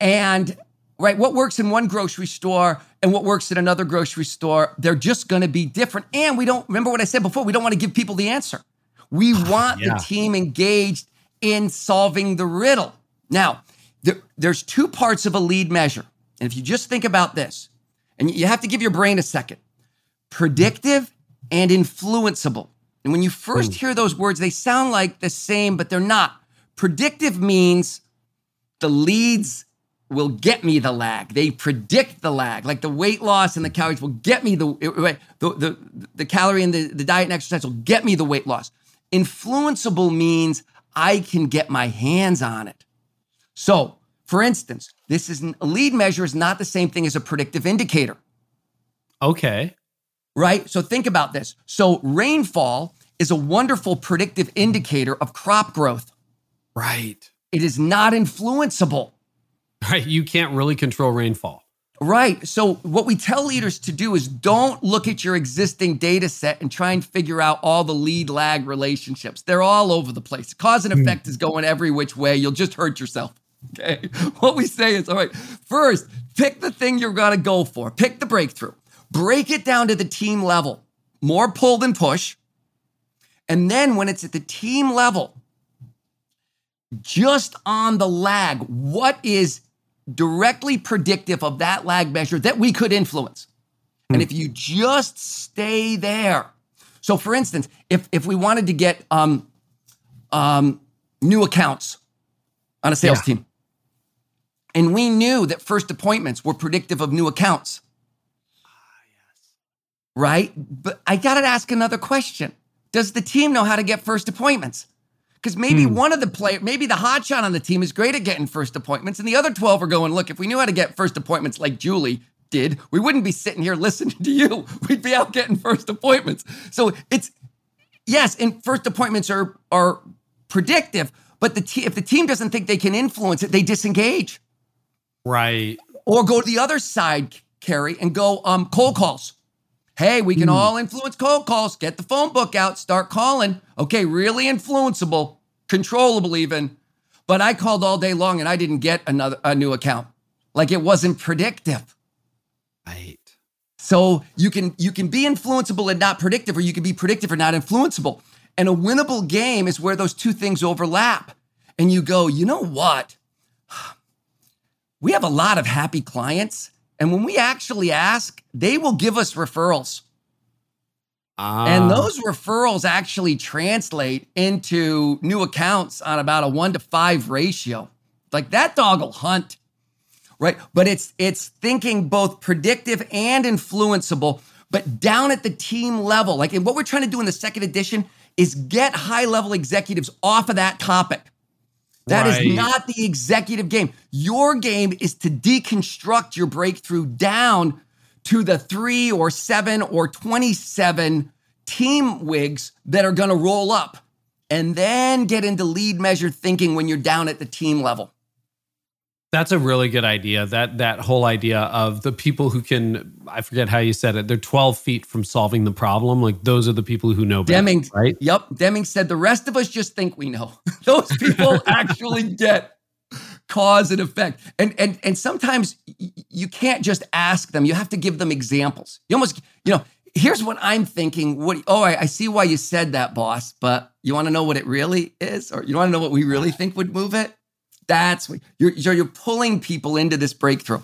And right, what works in one grocery store and what works in another grocery store, they're just going to be different. And we don't remember what I said before. We don't want to give people the answer. We want Yeah. the team engaged in solving the riddle. Now, there, there's two parts of a lead measure. And if you just think about this, and you have to give your brain a second predictive and influenceable. And when you first hmm. hear those words, they sound like the same, but they're not. Predictive means the leads will get me the lag. They predict the lag, like the weight loss and the calories will get me the the the, the calorie and the, the diet and exercise will get me the weight loss. Influenceable means I can get my hands on it. So, for instance, this is a lead measure is not the same thing as a predictive indicator Okay. right? So think about this. So rainfall is a wonderful predictive indicator of crop growth. Right. It is not influenceable. Right. You can't really control rainfall. Right. So what we tell leaders to do is don't look at your existing data set and try and figure out all the lead lag relationships. They're all over the place. Cause and hmm. effect is going every which way. You'll just hurt yourself. Okay. What we say is all right, first, pick the thing you're going to go for. Pick the breakthrough. Break it down to the team level. More pull than push. And then when it's at the team level, just on the lag, what is directly predictive of that lag measure that we could influence? And if you just stay there, so for instance, if if we wanted to get um, um, new accounts on a sales Yeah. team, and we knew that first appointments were predictive of new accounts, Ah, yes. right? But I got to ask another question: Does the team know how to get first appointments? Because maybe one of the player, maybe the hot shot on the team is great at getting first appointments, and the other 12 are going, look, if we knew how to get first appointments like Julie did, we wouldn't be sitting here listening to you. We'd be out getting first appointments. So it's yes, and first appointments are are predictive, but the te- if the team doesn't think they can influence it, they disengage Right. or go to the other side, Carey, and go um cold calls. Hey, we can hmm. all influence cold calls. Get the phone book out, start calling. Okay, really influenceable, controllable even. But I called all day long and I didn't get another a new account. Like it wasn't predictive. Right. So you can you can be influenceable and not predictive, or you can be predictive or not influenceable. And a winnable game is where those two things overlap. And you go, you know what? We have a lot of happy clients. And when we actually ask, they will give us referrals. Ah, And those referrals actually translate into new accounts on about a one to five ratio. Like that dog will hunt, right? But it's it's thinking both predictive and influenceable, but down at the team level. Like and what we're trying to do in the second edition is get high level executives off of that topic. That is Right. not the executive game. Your game is to deconstruct your breakthrough down to the three or seven or 27 team WIGs that are going to roll up and then get into lead measure thinking when you're down at the team level. That's a really good idea. That that whole idea of the people who can I forget how you said it. They're 12 feet from solving the problem. Like those are the people who know better, Deming, right? Yep. Deming said the rest of us just think we know. Those people actually get cause and effect. And and and sometimes you can't just ask them. You have to give them examples. You almost, you know, here's what I'm thinking. What oh, I, I see why you said that, boss, but you want to know what it really is? Or you want to know what we really think would move it? That's what you're you're, you're pulling people into this breakthrough.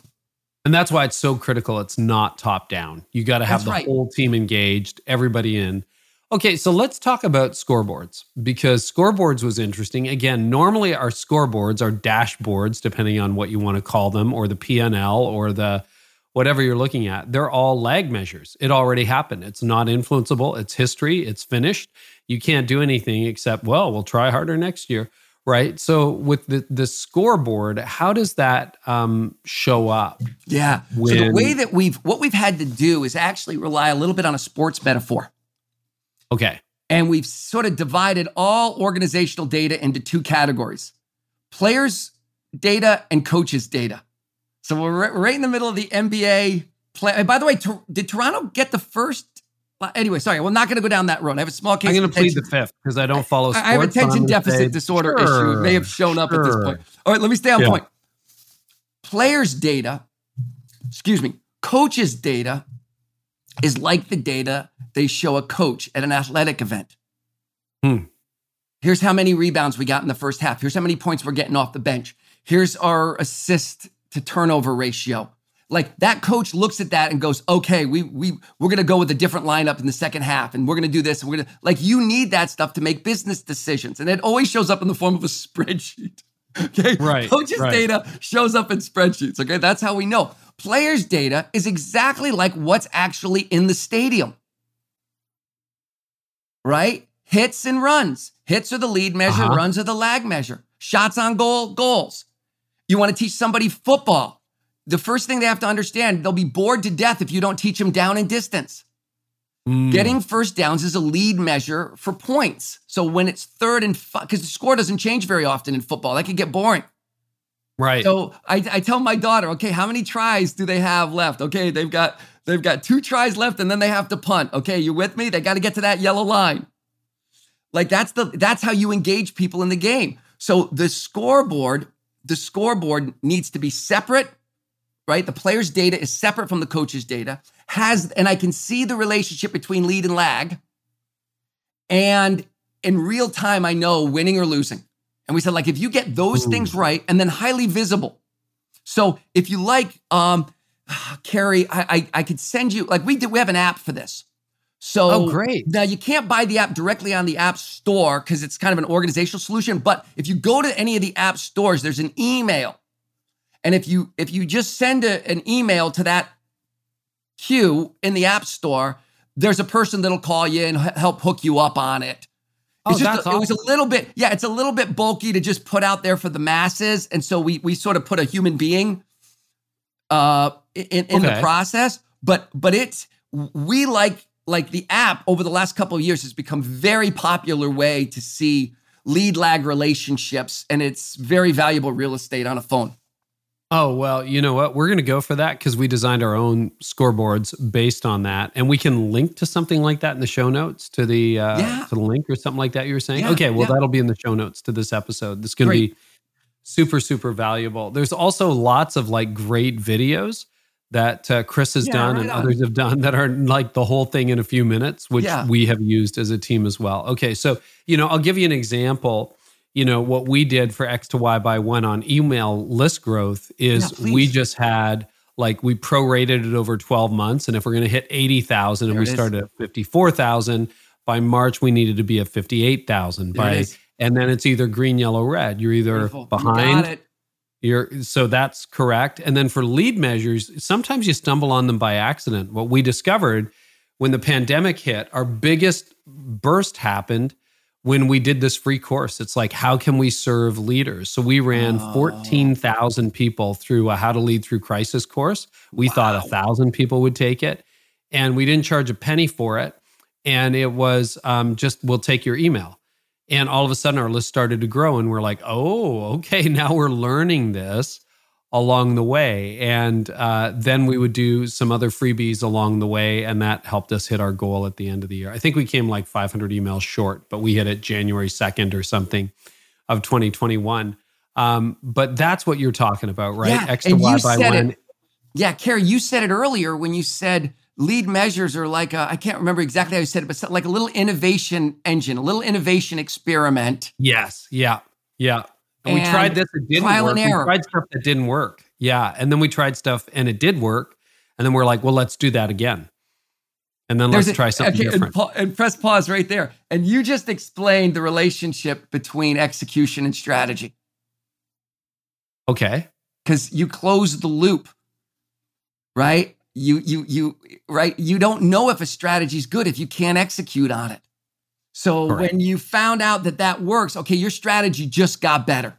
And that's why it's so critical. It's not top down. You got to have That's the right. whole team engaged, everybody in. Okay, so let's talk about scoreboards because scoreboards was interesting. Again, normally our scoreboards are dashboards, depending on what you want to call them, or the PNL or the whatever you're looking at. They're all lag measures. It already happened. It's not influenceable. It's history. It's finished. You can't do anything except, well, we'll try harder next year. Right. So with the, the scoreboard, how does that um, show up? Yeah. so the way that we've what we've had to do is actually rely a little bit on a sports metaphor. Okay. And we've sort of divided all organizational data into two categories players' data and coaches' data. So we're right in the middle of the NBA play. By the way, did Toronto get the first? Anyway, sorry, we're not going to go down that road. I have a small case. I'm going to plead the fifth because I don't follow. Sports, I have attention deficit disorder sure, issue. It may have shown up sure. at this point. All right, let me stay on yeah. point. Players' data, excuse me, coaches' data is like the data they show a coach at an athletic event. Hmm. Here's how many rebounds we got in the first half. Here's how many points we're getting off the bench. Here's our assist to turnover ratio. Like that coach looks at that and goes, "Okay, we we we're going to go with a different lineup in the second half and we're going to do this and we're going to like you need that stuff to make business decisions." And it always shows up in the form of a spreadsheet. Okay? Right. Coaches right. data shows up in spreadsheets, okay? That's how we know. Players' data is exactly like what's actually in the stadium. Right? Hits and runs. Hits are the lead measure, uh-huh. runs are the lag measure. Shots on goal, goals. You want to teach somebody football. The first thing they have to understand, they'll be bored to death if you don't teach them down and distance. Mm. Getting first downs is a lead measure for points. So when it's third and because the score doesn't change very often in football, that could get boring. Right. So I, I tell my daughter, okay, how many tries do they have left? Okay, they've got they've got two tries left, and then they have to punt. Okay, you with me? They got to get to that yellow line. Like that's the that's how you engage people in the game. So the scoreboard, the scoreboard needs to be separate, right? The player's data is separate from the coach's data. Has and I can see the relationship between lead and lag. And in real time, I know winning or losing. And we said, like, if you get those Ooh. things right and then highly visible. So if you like, um, Carey, I, I, I could send you, like, we did, we have an app for this. So oh, great. Now you can't buy the app directly on the app store because it's kind of an organizational solution. But if you go to any of the app stores, there's an email. And if you if you just send a, an email to that queue in the app store, there's a person that'll call you and help hook you up on it. Oh, it's just a, awesome. it was a little bit, yeah, it's a little bit bulky to just put out there for the masses. And so we we sort of put a human being uh in, in okay. the process. But but it's we like like the app over the last couple of years has become very popular way to see lead lag relationships and it's very valuable real estate on a phone. Oh, well, you know what? We're going to go for that because we designed our own scoreboards based on that. And we can link to something like that in the show notes to the uh, yeah. to the link or something like that you were saying. Yeah, okay, well, yeah. that'll be in the show notes to this episode. This going to be super, super valuable. There's also lots of like great videos that uh, Chris has done right and on. others have done that are like the whole thing in a few minutes, which we have used as a team as well. Okay, so, you know, I'll give you an example. You know, what we did for X to Y by one on email list growth is Yeah, we just had like we prorated it over 12 months. And if we're going to hit 80,000 and we started at 54,000, by March we needed to be at 58,000. There By and then it's either green, yellow, red. You're either Beautiful. You behind got it. you're so that's correct. And then for lead measures, sometimes you stumble on them by accident. What we discovered when the pandemic hit, our biggest burst happened when we did this free course. It's like, how can we serve leaders? So we ran Oh. 14,000 people through a how to lead through crisis course. We thought a thousand people would take it, and we didn't charge a penny for it. And it was um, just, we'll take your email. And all of a sudden, our list started to grow, and we're like, oh, okay, now we're learning this along the way. And uh, then we would do some other freebies along the way, and that helped us hit our goal at the end of the year. I think we came like 500 emails short, but we hit it January 2nd or something of 2021. Um, but that's what you're talking about, right? Yeah, X to Y you by said one. it. Yeah, Carey, you said it earlier when you said lead measures are like I can't remember exactly how you said it, but like a little innovation engine, a little innovation experiment. Yes. Yeah. Yeah. And, we tried this, it didn't trial work. and We tried stuff that didn't work. Yeah. And then we tried stuff and it did work. And then we're like, well, let's do that again. And then There's let's a- try something okay, different. And, pa- and press pause right there. And you just explained the relationship between execution and strategy okay. because you close the loop, right? You you you right. You don't know if a strategy is good if you can't execute on it. So Correct. when you found out that that works, okay, your strategy just got better.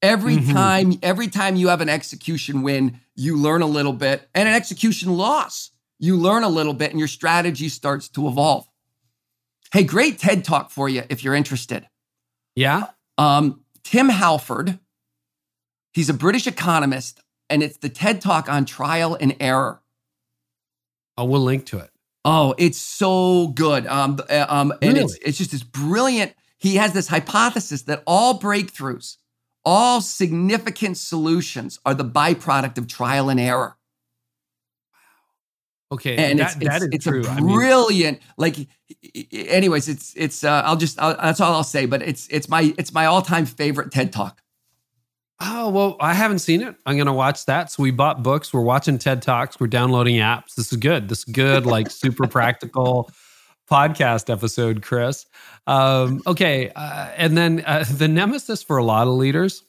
Every Mhm. time, every time you have an execution win, you learn a little bit, and an execution loss, you learn a little bit, and your strategy starts to evolve. Hey, great TED talk for you if you're interested. Yeah. Um, Tim Harford, he's a British economist, and it's the TED talk on trial and error. Oh, we'll link to it. Oh, it's so good. Um, uh, um, and it's Really? it's just this brilliant. He has this hypothesis that all breakthroughs, all significant solutions, are the byproduct of trial and error. Okay. And that, it's that it's, is it's true. a I mean, brilliant. like, anyways, it's it's. Uh, I'll just I'll, that's all I'll say. But it's it's my it's my all time favorite TED talk. Oh, well, I haven't seen it. I'm going to watch that. So we bought books. We're watching TED Talks. We're downloading apps. This is good. This is good, like super practical podcast episode, Chris. Um, okay. Uh, and then uh, the nemesis for a lot of leaders,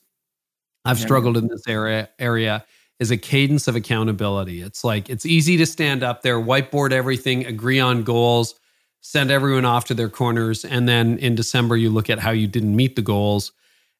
I've struggled in this area, area is a cadence of accountability. It's like it's easy to stand up there, whiteboard everything, agree on goals, send everyone off to their corners, and then in December you look at how you didn't meet the goals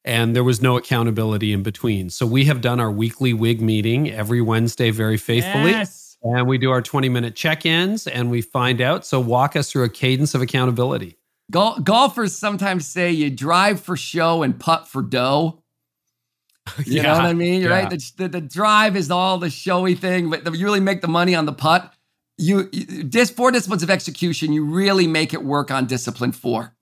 and there was no accountability in between. So we have done our weekly WIG meeting every Wednesday very faithfully. Yes. And we do our 20 minute check ins and we find out. So walk us through a cadence of accountability. Gol- golfers sometimes say you drive for show and putt for dough. You know what I mean? yeah. Right? The, the, the drive is all the showy thing, but the, you really make the money on the putt. You, you dis, four disciplines of execution, you really make it work on discipline four.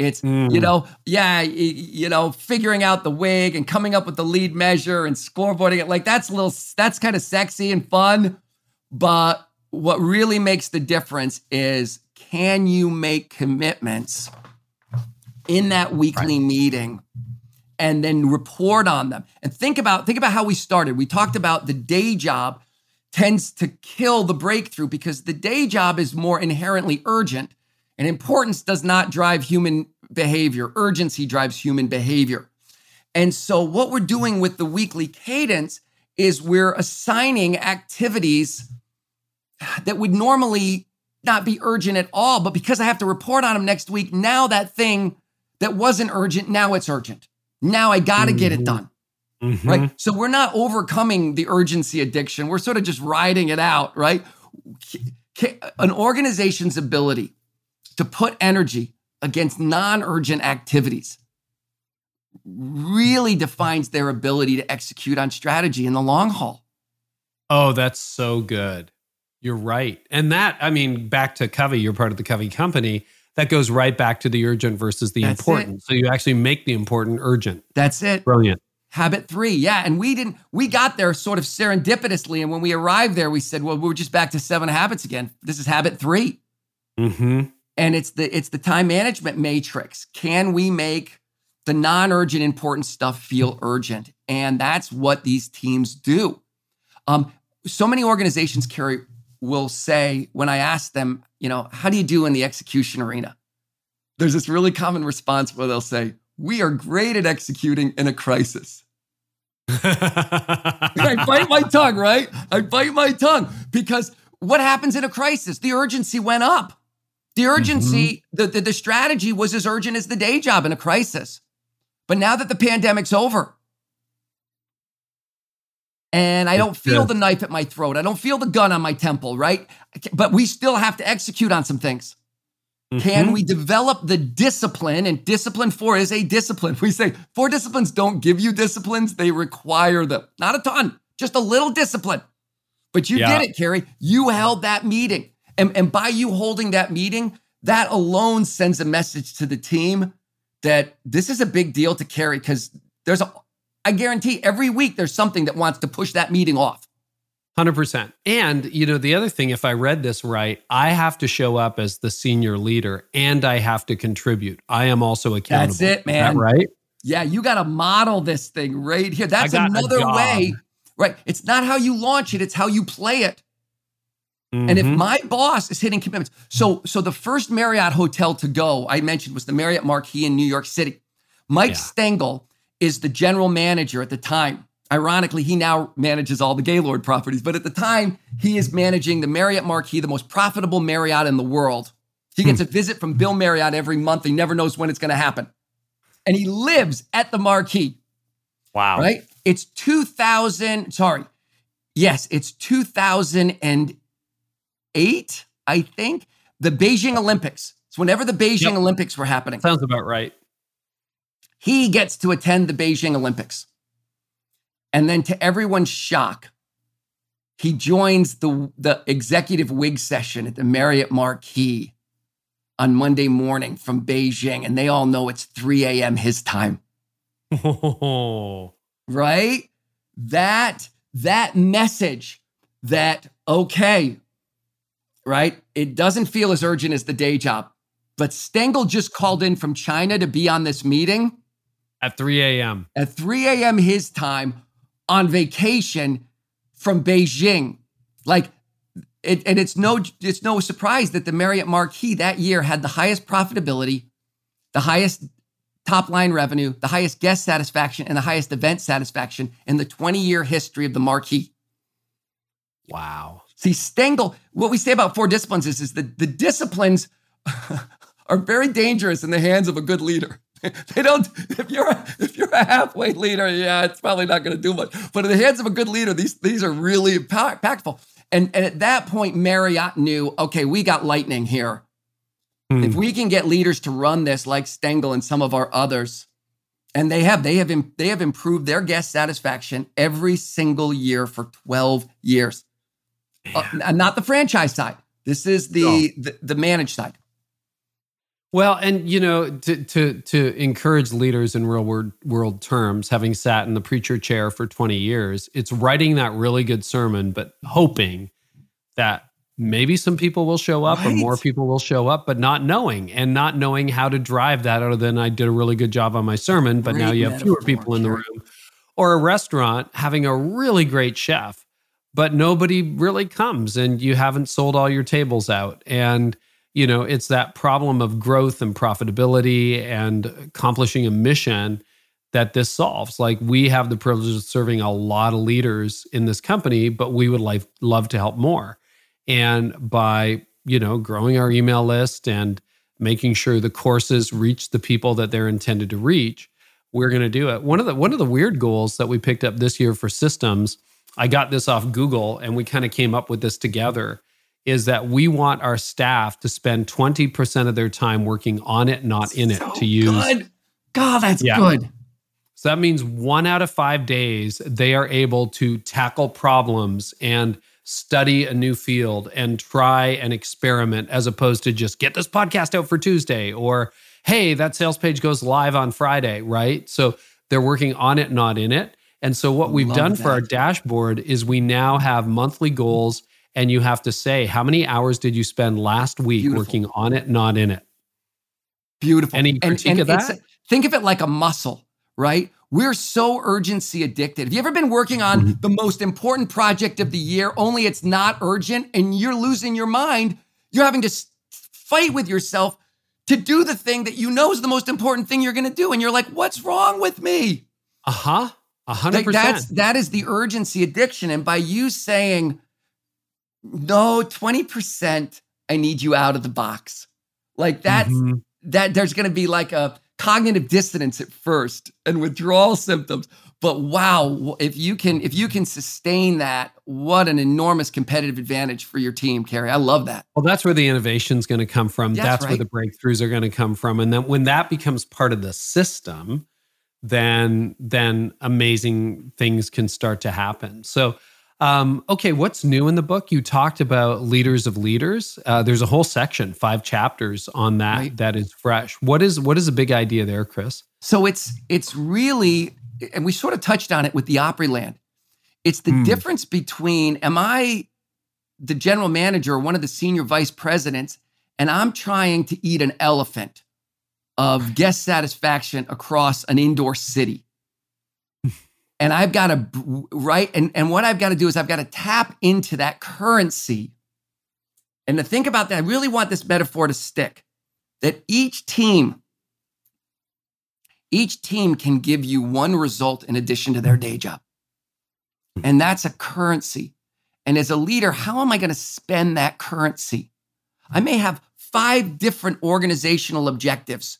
It's, you Mm. know, yeah, you know, figuring out the wig and coming up with the lead measure and scoreboarding it. Like that's a little, that's kind of sexy and fun. But what really makes the difference is can you make commitments in that weekly meeting and then report on them and think about think about how we started we talked about the day job tends to kill the breakthrough because the day job is more inherently urgent and importance does not drive human behavior urgency drives human behavior and so what we're doing with the weekly cadence is we're assigning activities that would normally not be urgent at all but because i have to report on them next week now that thing that wasn't urgent now it's urgent now i got to get it Mhm. done Mhm. right? So we're not overcoming the urgency addiction. We're sort of just riding it out, right? An organization's ability to put energy against non urgent activities really defines their ability to execute on strategy in the long haul. Oh, that's so good. You're right. And that, I mean, back to Covey, you're part of the Covey company. That goes right back to the urgent versus the That's it. important. So you actually make the important urgent. That's it. Brilliant. Habit three. Yeah. And we didn't, we got there sort of serendipitously. And when we arrived there, we said, well, we're just back to seven habits again. This is habit three. hmm and it's the it's the time management matrix can we make the non-urgent important stuff feel urgent and that's what these teams do um, so many organizations Carey will say when i ask them you know how do you do in the execution arena there's this really common response where they'll say we are great at executing in a crisis I bite my tongue, right? I bite my tongue because what happens in a crisis? The urgency went up. The urgency, the, the, the strategy was as urgent as the day job in a crisis. But now that the pandemic's over, and I don't feel Yeah. the knife at my throat, I don't feel the gun on my temple, right? But we still have to execute on some things. Can Mhm. we develop the discipline? And discipline four is a discipline. We say four disciplines don't give you disciplines, they require them. Not a ton, just a little discipline. But you Yeah. did it, Carey. You held that meeting. And, and by you holding that meeting, that alone sends a message to the team that this is a big deal to Carey because there's a, I guarantee every week there's something that wants to push that meeting off. 100%. And, you know, the other thing, if I read this right, I have to show up as the senior leader and I have to contribute. I am also accountable. That's it, Is that man. right? Yeah, you got to model this thing right here. That's another way, right? It's not how you launch it, it's how you play it. And if Mhm. my boss is hitting commitments, so so the first Marriott hotel to go I mentioned was the Marriott Marquis in New York City. Mike Yeah. Stengel is the general manager at the time. Ironically, he now manages all the Gaylord properties, but at the time, he is managing the Marriott Marquis, the most profitable Marriott in the world. He gets a visit from Bill Marriott every month. He never knows when it's going to happen. And he lives at the Marquis wow. right? It's 2000, sorry. Yes, it's 2008, I think. The Beijing Olympics. So whenever the Beijing Yep. Olympics were happening, Sounds about right. he gets to attend the Beijing Olympics. And then to everyone's shock, he joins the, the executive wig session at the Marriott Marquis on Monday morning from Beijing. And they all know it's 3 a.m. his time. right that that message that okay right it doesn't feel as urgent as the day job but stengel just called in from china to be on this meeting At 3 a.m. at 3 a.m his time on vacation from beijing like it, and it's no it's no surprise that the marriott marquis that year had the highest profitability the highest top line revenue, the highest guest satisfaction, and the highest event satisfaction in the 20 year history of the marquis. Wow. See, Stengel, what we say about four disciplines is, is that the disciplines are very dangerous in the hands of a good leader. They don't, if you're a, if you're a halfway leader, yeah, it's probably not going to do much. But in the hands of a good leader, these, these are really impactful. And, and at that point, Marriott knew, okay, we got lightning here. Hmm. If we can get leaders to run this like Stengel and some of our others, and they have, they have, they have improved their guest satisfaction every single year for 12 years. Uh, not the franchise side. This is the, the the managed side. Well, and you know, to to to encourage leaders in real world world terms, having sat in the preacher chair for 20 years, it's writing that really good sermon, but hoping that maybe some people will show up or more people will show up, but not knowing and not knowing how to drive that other than I did a really good job on my sermon, but now you have fewer people in the room. Or a restaurant having a really great chef, but nobody really comes and you haven't sold all your tables out. And you know it's that problem of growth and profitability and accomplishing a mission that this solves. Like we have the privilege of serving a lot of leaders in this company but we would like love to help more. And by you know growing our email list and making sure the courses reach the people that they're intended to reach we're going to do it. One of the one of the weird goals that we picked up this year for systems i got this off google and we kind of came up with this together is that we want our staff to spend 20% of their time working on it, not in it So to use. Good. God, that's Yeah. good. So that means one out of five days, they are able to tackle problems and study a new field and try and experiment as opposed to just get this podcast out for Tuesday or, hey, that sales page goes live on Friday, right? So they're working on it, not in it. And so what we've Love done for our dashboard is we now have monthly goals and you have to say how many hours did you spend last week Beautiful. working on it, not in it. Beautiful. Any critique of that? Think of it like a muscle, right? We're so urgency addicted. Have you ever been working on Mm-hmm. the most important project of the year, only it's not urgent and you're losing your mind? You're having to fight with yourself to do the thing that you know is the most important thing you're going to do. And you're like, what's wrong with me? Uh huh. Hundred Like, that's that is the urgency addiction. And by you saying, no, 20%, I need you out of the box. Like that's Mhm. that there's going to be like a cognitive dissonance at first and withdrawal symptoms but wow if you can if you can sustain that what an enormous competitive advantage for your team Carey. i love that Well, that's where the innovation is going to come from. That's That's, where the breakthroughs are going to come from. And then when that becomes part of the system, then then amazing things can start to happen. So, um, okay, what's new in the book? You talked about leaders of leaders. Uh, there's a whole section, five chapters on that Right. that is fresh. What is what is a big idea there, Chris? so it's it's really and we sort of touched on it with the opryland it's the Hmm. difference between am i the general manager or one of the senior vice presidents and i'm trying to eat an elephant of guest satisfaction across an indoor city and I've got to right and and what I've got to do is I've got to tap into that currency And to think about that, I really want this metaphor to stick that each team, each team can give you one result in addition to their day job. Hmm. And that's a currency. And as a leader, how am I going to spend that currency? I may have five different organizational objectives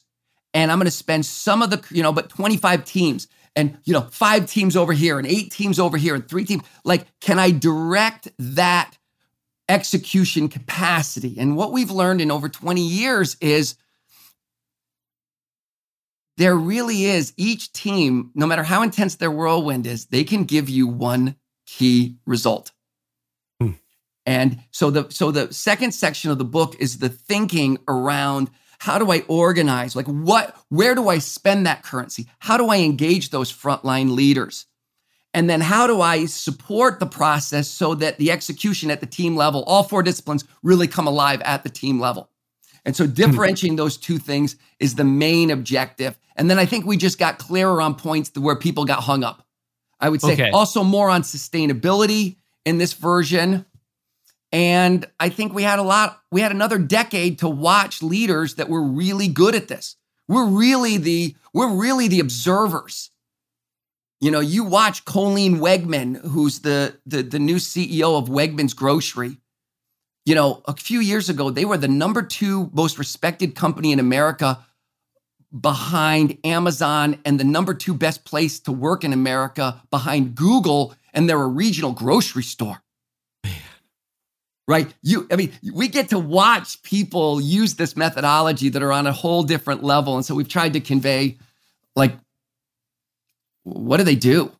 and I'm going to spend some of the, you know, but 25 teams and, you know, five teams over here and eight teams over here and three teams. Like, can I direct that execution capacity? And what we've learned in over 20 years is there really is each team, no matter how intense their whirlwind is, they can give you one key result. Hmm. And so the so the second section of the book is the thinking around how do I organize? Like what where do I spend that currency? How do I engage those frontline leaders? And then how do I support the process so that the execution at the team level, all four disciplines really come alive at the team level? And so hmm. differentiating those two things is the main objective. And then I think we just got clearer on points where people got hung up. I would say okay. also more on sustainability in this version. And I think we had a lot, we had another decade to watch leaders that were really good at this. We're really the, we're really the observers. You know, you watch Colleen Wegman, who's the, the, the new CEO of Wegmans Grocery. You know, a few years ago, they were the number two most respected company in America behind Amazon and the number two best place to work in America behind Google, and they're a regional grocery store right? You, I mean, we get to watch people use this methodology that are on a whole different level. And so we've tried to convey, like, what do they do?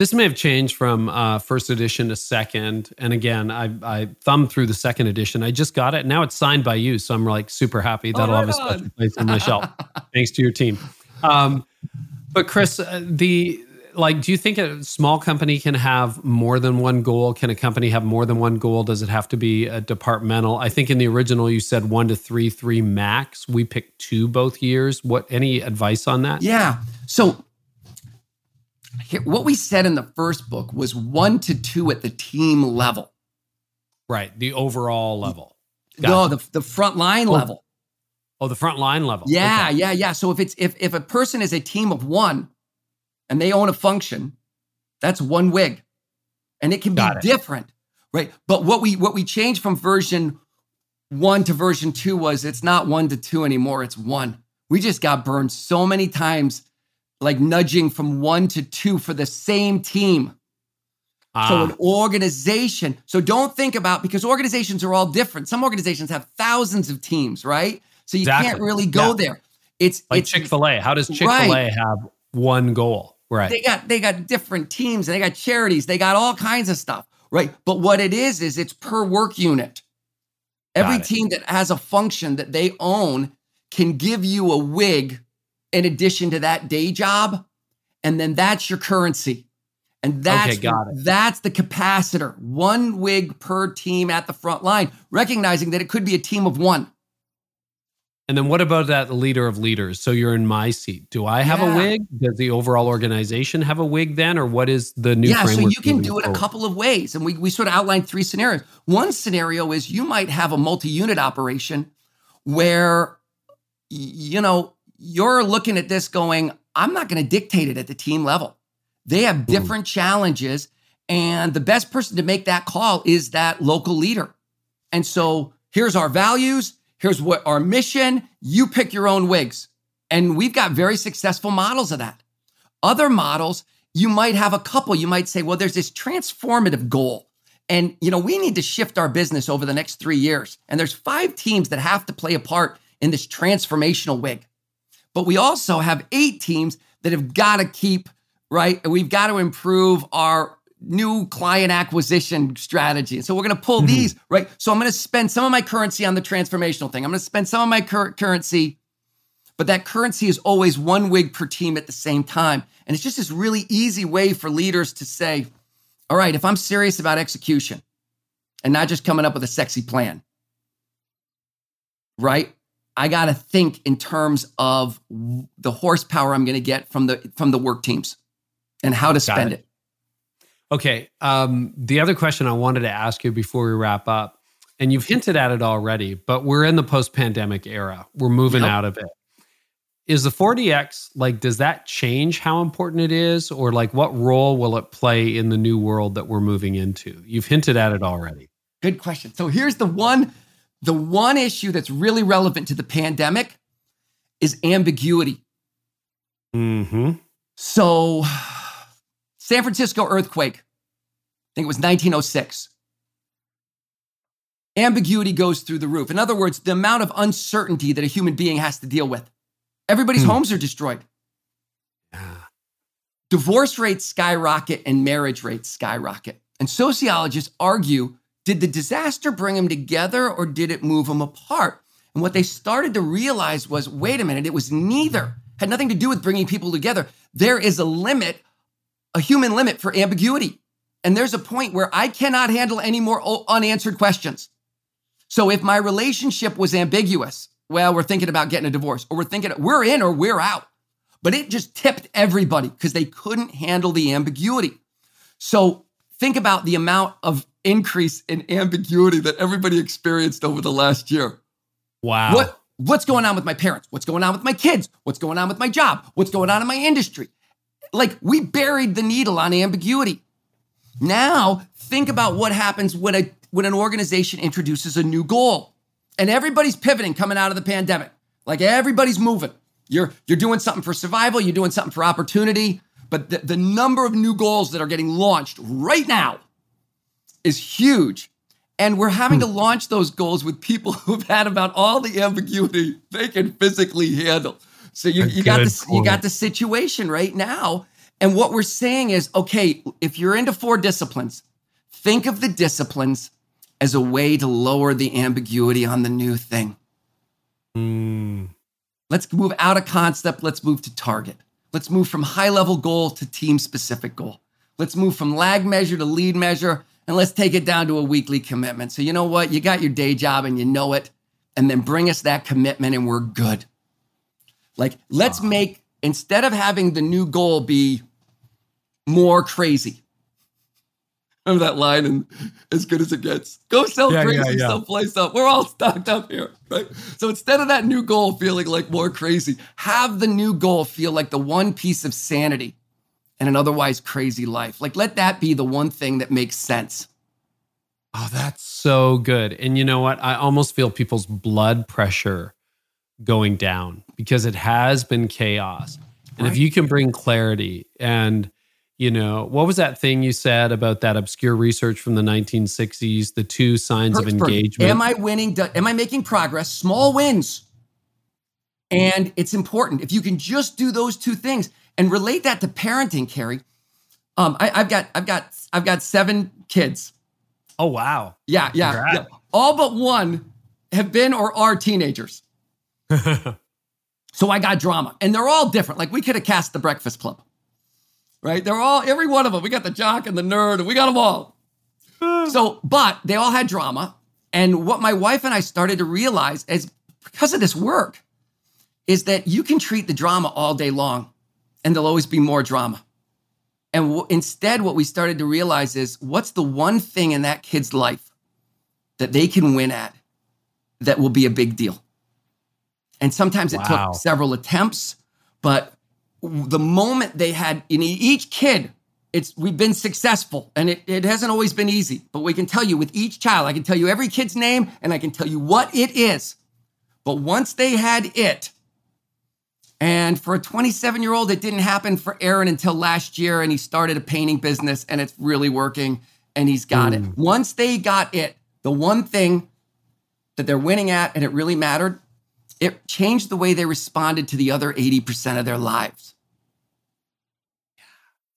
This may have changed from uh, first edition to second. And again, I, I thumbed through the second edition. I just got it. Now it's signed by you. So I'm like super happy. That'll oh, have a special place on my shelf. Thanks to your team. Um, but Chris, uh, the like do you think a small company can have more than one goal? Can a company have more than one goal? Does it have to be a departmental? I think in the original you said one to three three max. We picked two both years. What any advice on that? Yeah. So here, what we said in the first book was one to two at the team level. Right. The overall level. Gotcha. no the, the front line oh. level. Oh the front line level. Yeah okay. yeah yeah. So if it's if, if a person is a team of one and they own a function, that's one wig. And it can be it. different, right? But what we what we changed from version one to version two was it's not one to two anymore, it's one. We just got burned so many times, like nudging from one to two for the same team. Ah. So an organization. So don't think about because organizations are all different. Some organizations have thousands of teams, right? So you exactly. can't really go yeah. there. It's like it's, Chick Fil A. How does Chick Fil A right. have one goal? Right. They got they got different teams and they got charities. They got all kinds of stuff. Right. But what it is is it's per work unit. Every team that has a function that they own can give you a wig in addition to that day job. And then that's your currency. And that's okay, that's the capacitor. One wig per team at the front line, recognizing that it could be a team of one. And then what about that leader of leaders? So you're in my seat. Do I have yeah. a wig? Does the overall organization have a wig then? Or what is the new yeah, so you can do it forward? a couple of ways. And we, we sort of outlined three scenarios. One scenario is you might have a multi-unit operation where, you know, you're looking at this going, I'm not going to dictate it at the team level. They have hmm. different mm. challenges. And the best person to make that call is that local leader. And so here's our values Here's what our mission. You pick your own wigs. And we've got very successful models of that. Other models, you might have a couple. You might say, well, there's this transformative goal. And you know, we need to shift our business over the next 3 years. And there's five teams that have to play a part in this transformational wig. But we also have eight teams that have got to keep, right? And we've got to improve our new client acquisition strategy. And so we're going to pull mm-hmm. these, right? So I'm going to spend some of my currency on the transformational thing. I'm going to spend some of my cur- currency, but that currency is always one wig per team at the same time. And it's just this really easy way for leaders to say, all right, if I'm serious about execution and not just coming up with a sexy plan, right? I got to think in terms of the horsepower I'm going to get from the from the work teams and how to spend it. it. Okay. Um, the other question I wanted to ask you before we wrap up and you've hinted at it already, but we're in the post pandemic era. We're moving Yep. out of it. Is the 4DX like, does that change how important it is? Or like, what role will it play in the new world that we're moving into? You've hinted at it already. Good question. So here's the one the one issue that's really relevant to the pandemic is ambiguity. hmm. So San Francisco earthquake. I think it was 1906. Ambiguity goes through the roof. In other words, the amount of uncertainty that a human being has to deal with. Everybody's Hmm. homes are destroyed. Yeah. Divorce rates skyrocket and marriage rates skyrocket. And sociologists argue did the disaster bring them together or did it move them apart? And what they started to realize was wait a minute, it was neither. Had nothing to do with bringing people together. There is a limit, a human limit for ambiguity. And there's a point where I cannot handle any more unanswered questions. So if my relationship was ambiguous, well, we're thinking about getting a divorce, or we're thinking we're in or we're out. But it just tipped everybody because they couldn't handle the ambiguity. So think about the amount of increase in ambiguity that everybody experienced over the last year. Wow. What what's going on with my parents? What's going on with my kids? What's going on with my job? What's going on in my industry? Like we buried the needle on ambiguity. Now, think about what happens when a when an organization introduces a new goal. And everybody's pivoting coming out of the pandemic. Like everybody's moving. You're you're doing something for survival, you're doing something for opportunity, but the, the number of new goals that are getting launched right now is huge. And we're having to launch those goals with people who've had about all the ambiguity they can physically handle. So you, you got this, you got the situation right now. And what we're saying is, okay, if you're into four disciplines, think of the disciplines as a way to lower the ambiguity on the new thing. Mm. Let's move out of concept. Let's move to target. Let's move from high level goal to team specific goal. Let's move from lag measure to lead measure. And let's take it down to a weekly commitment. So, you know what? You got your day job and you know it. And then bring us that commitment and we're good. Like, let's make, instead of having the new goal be more crazy. Remember that line and as good as it gets. Go sell Yeah, crazy yeah, yeah. someplace up. We're all stocked up here, right? So instead of that new goal feeling like more crazy, have the new goal feel like the one piece of sanity in an otherwise crazy life. Like let that be the one thing that makes sense. Oh, that's so good. And you know what? I almost feel people's blood pressure going down because it has been chaos. And if you can bring clarity and you know, what was that thing you said about that obscure research from the 1960s, the two signs of engagement? Am I winning? Am I making progress? Small wins. And it's important. If you can just do those two things and relate that to parenting, Carey. Um, I, I've got, I've got, I've got seven kids. oh, wow. Yeah, yeah, yeah. All but one have been or are teenagers. So I got drama, and they're all different. Like we could have cast the Breakfast Club, right? They're all every one of them. We got the jock and the nerd, and we got them all. Hmm. so, but they all had drama, and what my wife and I started to realize is because of this work, is that you can treat the drama all day long, and there'll always be more drama. And w- instead, what we started to realize is what's the one thing in that kid's life that they can win at that will be a big deal. And sometimes it Wow. took several attempts, but the moment they had in each kid, it's we've been successful and it, it hasn't always been easy, but we can tell you with each child, I can tell you every kid's name and I can tell you what it is. But once they had it, and for a 27 year old, it didn't happen for Aaron until last year, and he started a painting business and it's really working and he's got it. Mm. Once they got it, the one thing that they're winning at and it really mattered, it changed the way they responded to the other 80% of their lives.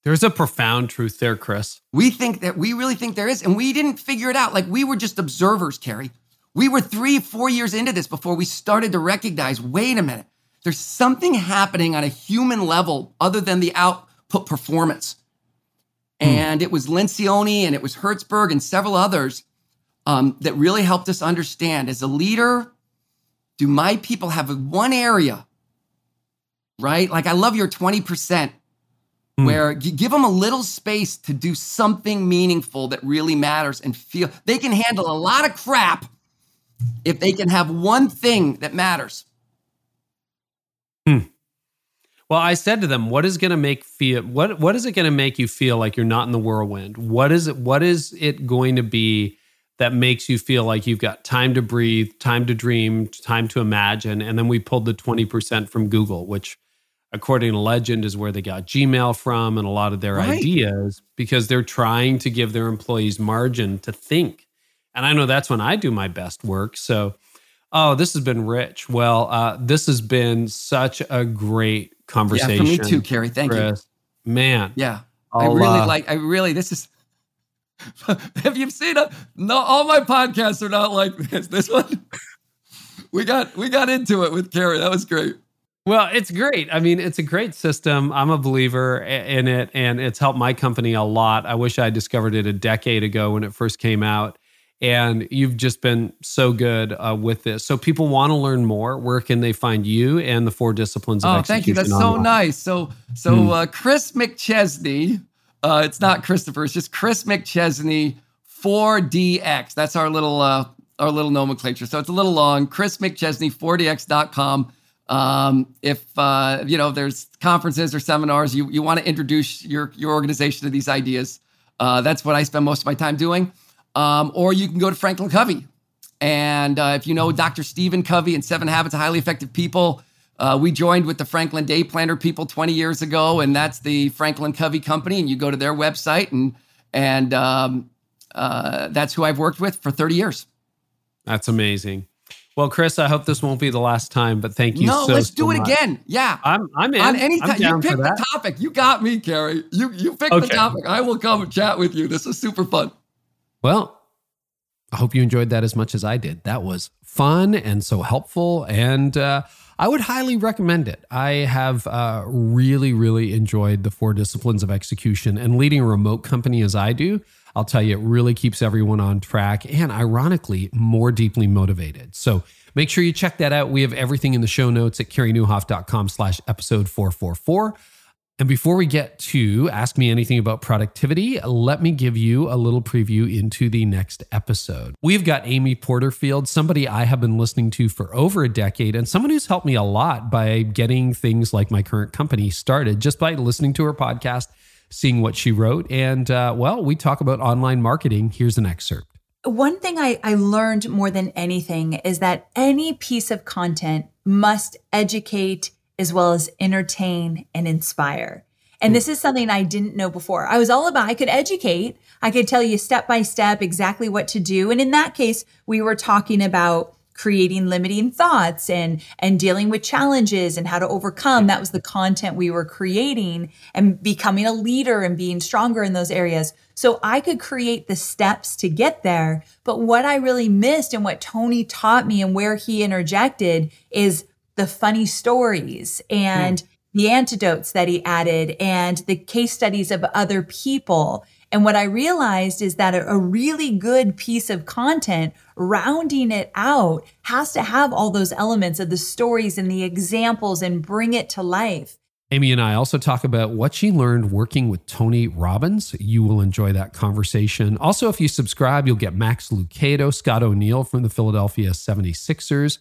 There's a profound truth there, Chris. We think that we really think there is, and we didn't figure it out. Like we were just observers, Carey. We were three, four years into this before we started to recognize wait a minute, there's something happening on a human level other than the output performance. And it was Lencioni and it was Herzberg and several others um, that really helped us understand as a leader, do my people have one area, right? Like I love your 20% where you give them a little space to do something meaningful that really matters and feel they can handle a lot of crap if they can have one thing that matters. Hmm. Well, I said to them, "What is going to make feel what What is it going to make you feel like you're not in the whirlwind? What is it? What is it going to be that makes you feel like you've got time to breathe, time to dream, time to imagine?" And then we pulled the twenty percent from Google, which, according to legend, is where they got Gmail from and a lot of their right. ideas because they're trying to give their employees margin to think. And I know that's when I do my best work. So Oh, this has been rich. Well, uh, this has been such a great conversation. Yeah, for me too, Carey. Thank Chris. you. Man. Yeah. I'll, I really uh, like, I really, this is, have you seen it? No, all my podcasts are not like this. This one, we got, we got into it with Carey. That was great. Well, it's great. I mean, it's a great system. I'm a believer in it, and it's helped my company a lot. I wish I discovered it a decade ago when it first came out and you've just been so good uh, with this. So people want to learn more. Where can they find you and the four disciplines? Of oh, thank you. That's online? so nice. So so hmm. uh, Chris McChesney. Uh, it's not Christopher. It's just Chris McChesney 4DX. That's our little uh, our little nomenclature. So it's a little long. Chris McChesney 4DX.com. Um, if uh, you know there's conferences or seminars, you you want to introduce your your organization to these ideas. Uh, that's what I spend most of my time doing. Um, or you can go to Franklin Covey. And uh, if you know Dr. Stephen Covey and Seven Habits of Highly Effective People, uh, we joined with the Franklin Day Planner people 20 years ago, and that's the Franklin Covey Company. And you go to their website, and and um, uh, that's who I've worked with for 30 years. That's amazing. Well, Chris, I hope this won't be the last time, but thank you. No, so, let's do it much. again. Yeah, I'm I'm in. On any time, you pick the topic. You got me, Carey. You you pick okay. the topic. I will come and chat with you. This is super fun. Well, I hope you enjoyed that as much as I did. That was fun and so helpful. And uh, I would highly recommend it. I have uh, really, really enjoyed the four disciplines of execution and leading a remote company as I do. I'll tell you, it really keeps everyone on track and ironically, more deeply motivated. So make sure you check that out. We have everything in the show notes at careynieuwhof.com slash episode 444. And before we get to Ask Me Anything About Productivity, let me give you a little preview into the next episode. We've got Amy Porterfield, somebody I have been listening to for over a decade, and someone who's helped me a lot by getting things like my current company started just by listening to her podcast, seeing what she wrote. And uh, well, we talk about online marketing. Here's an excerpt. One thing I, I learned more than anything is that any piece of content must educate as well as entertain and inspire. And this is something I didn't know before. I was all about, I could educate, I could tell you step by step exactly what to do. And in that case, we were talking about creating limiting thoughts and and dealing with challenges and how to overcome that was the content we were creating and becoming a leader and being stronger in those areas so i could create the steps to get there but what i really missed and what tony taught me and where he interjected is the funny stories and mm. the antidotes that he added and the case studies of other people. And what I realized is that a, really good piece of content, rounding it out, has to have all those elements of the stories and the examples and bring it to life. Amy and I also talk about what she learned working with Tony Robbins. You will enjoy that conversation. Also, if you subscribe, you'll get Max Lucado, Scott O'Neill from the Philadelphia 76ers,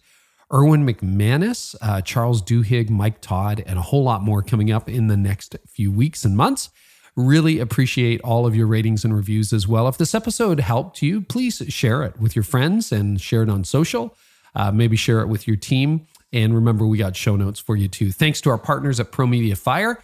Erwin McManus, uh, Charles Duhigg, Mike Todd, and a whole lot more coming up in the next few weeks and months. Really appreciate all of your ratings and reviews as well. If this episode helped you, please share it with your friends and share it on social. Uh, maybe share it with your team. And remember, we got show notes for you too. Thanks to our partners at Pro Media Fire.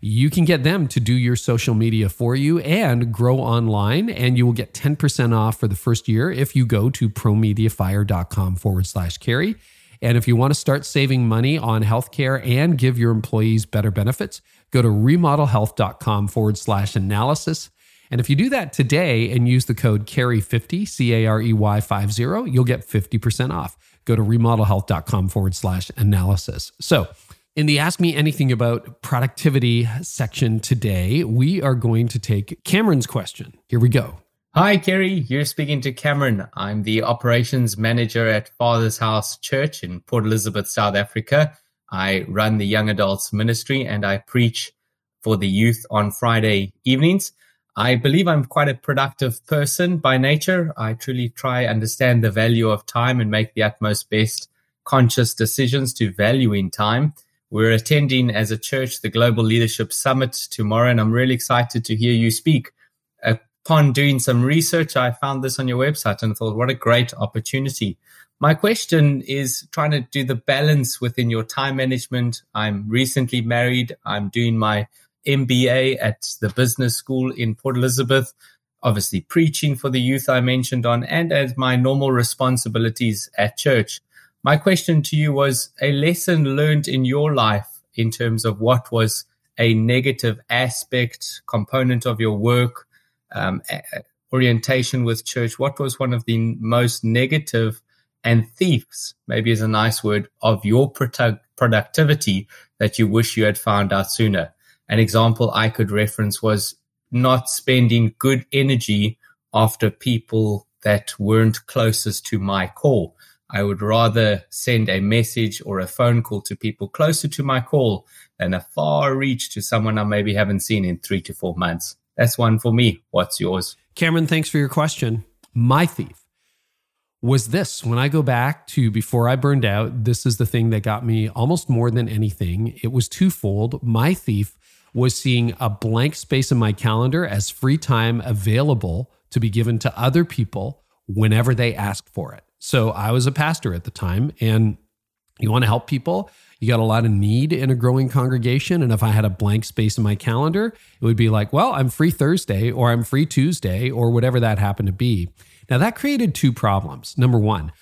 You can get them to do your social media for you and grow online. And you will get 10% off for the first year if you go to promediafire.com forward slash carey. And if you want to start saving money on healthcare and give your employees better benefits, go to remodelhealth.com forward slash analysis. And if you do that today and use the code CAREY50, C A R E Y 50, you'll get 50% off. Go to remodelhealth.com forward slash analysis. So, in the Ask Me Anything About Productivity section today, we are going to take Cameron's question. Here we go. Hi, Carey. You're speaking to Cameron. I'm the operations manager at Father's House Church in Port Elizabeth, South Africa. I run the young adults ministry and I preach for the youth on Friday evenings. I believe I'm quite a productive person by nature. I truly try understand the value of time and make the utmost best conscious decisions to value in time. We're attending as a church the Global Leadership Summit tomorrow, and I'm really excited to hear you speak. Upon doing some research, I found this on your website and I thought, what a great opportunity. My question is trying to do the balance within your time management. I'm recently married. I'm doing my MBA at the business school in Port Elizabeth, obviously preaching for the youth I mentioned on, and as my normal responsibilities at church. My question to you was a lesson learned in your life in terms of what was a negative aspect, component of your work, um, orientation with church. What was one of the most negative and thieves, maybe is a nice word, of your productivity that you wish you had found out sooner? An example I could reference was not spending good energy after people that weren't closest to my call. I would rather send a message or a phone call to people closer to my call than a far reach to someone I maybe haven't seen in three to four months. That's one for me. What's yours? Cameron, thanks for your question. My thief was this when I go back to before I burned out, this is the thing that got me almost more than anything. It was twofold. My thief was seeing a blank space in my calendar as free time available to be given to other people whenever they asked for it. So I was a pastor at the time, and you want to help people. You got a lot of need in a growing congregation. And if I had a blank space in my calendar, it would be like, well, I'm free Thursday or I'm free Tuesday or whatever that happened to be. Now, that created two problems. Number one,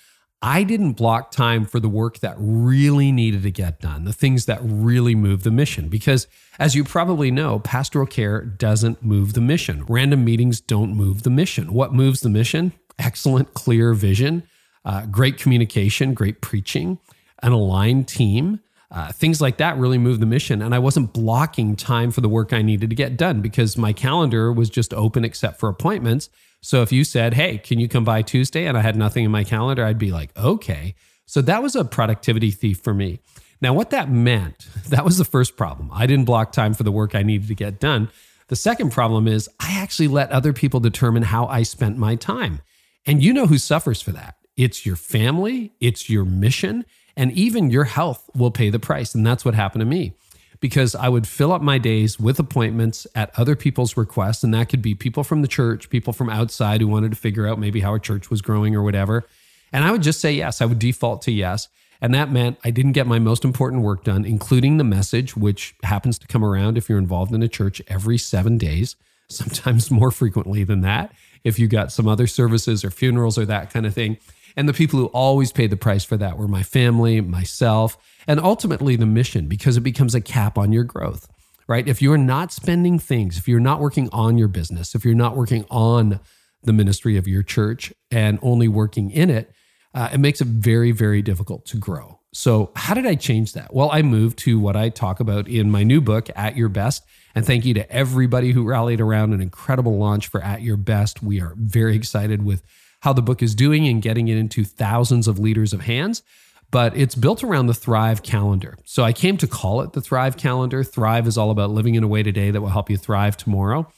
I didn't block time for the work that really needed to get done, the things that really move the mission. Because as you probably know, pastoral care doesn't move the mission. Random meetings don't move the mission. What moves the mission? Excellent, clear vision, uh, great communication, great preaching, an aligned team. Uh, things like that really move the mission. And I wasn't blocking time for the work I needed to get done because my calendar was just open except for appointments. So if you said, Hey, can you come by Tuesday? And I had nothing in my calendar, I'd be like, Okay. So that was a productivity thief for me. Now, what that meant, that was the first problem. I didn't block time for the work I needed to get done. The second problem is I actually let other people determine how I spent my time. And you know who suffers for that? It's your family, it's your mission, and even your health will pay the price. And that's what happened to me because I would fill up my days with appointments at other people's requests. And that could be people from the church, people from outside who wanted to figure out maybe how a church was growing or whatever. And I would just say yes. I would default to yes. And that meant I didn't get my most important work done, including the message, which happens to come around if you're involved in a church every seven days, sometimes more frequently than that, if you got some other services or funerals or that kind of thing. And the people who always paid the price for that were my family, myself, and ultimately the mission because it becomes a cap on your growth, right? If you're not spending things, if you're not working on your business, if you're not working on the ministry of your church and only working in it, uh, it makes it very, very difficult to grow. So, how did I change that? Well, I moved to what I talk about in my new book, At Your Best. And thank you to everybody who rallied around an incredible launch for At Your Best. We are very excited with how the book is doing and getting it into thousands of leaders of hands but it's built around the Thrive calendar. So I came to call it the Thrive calendar. Thrive is all about living in a way today that will help you thrive tomorrow.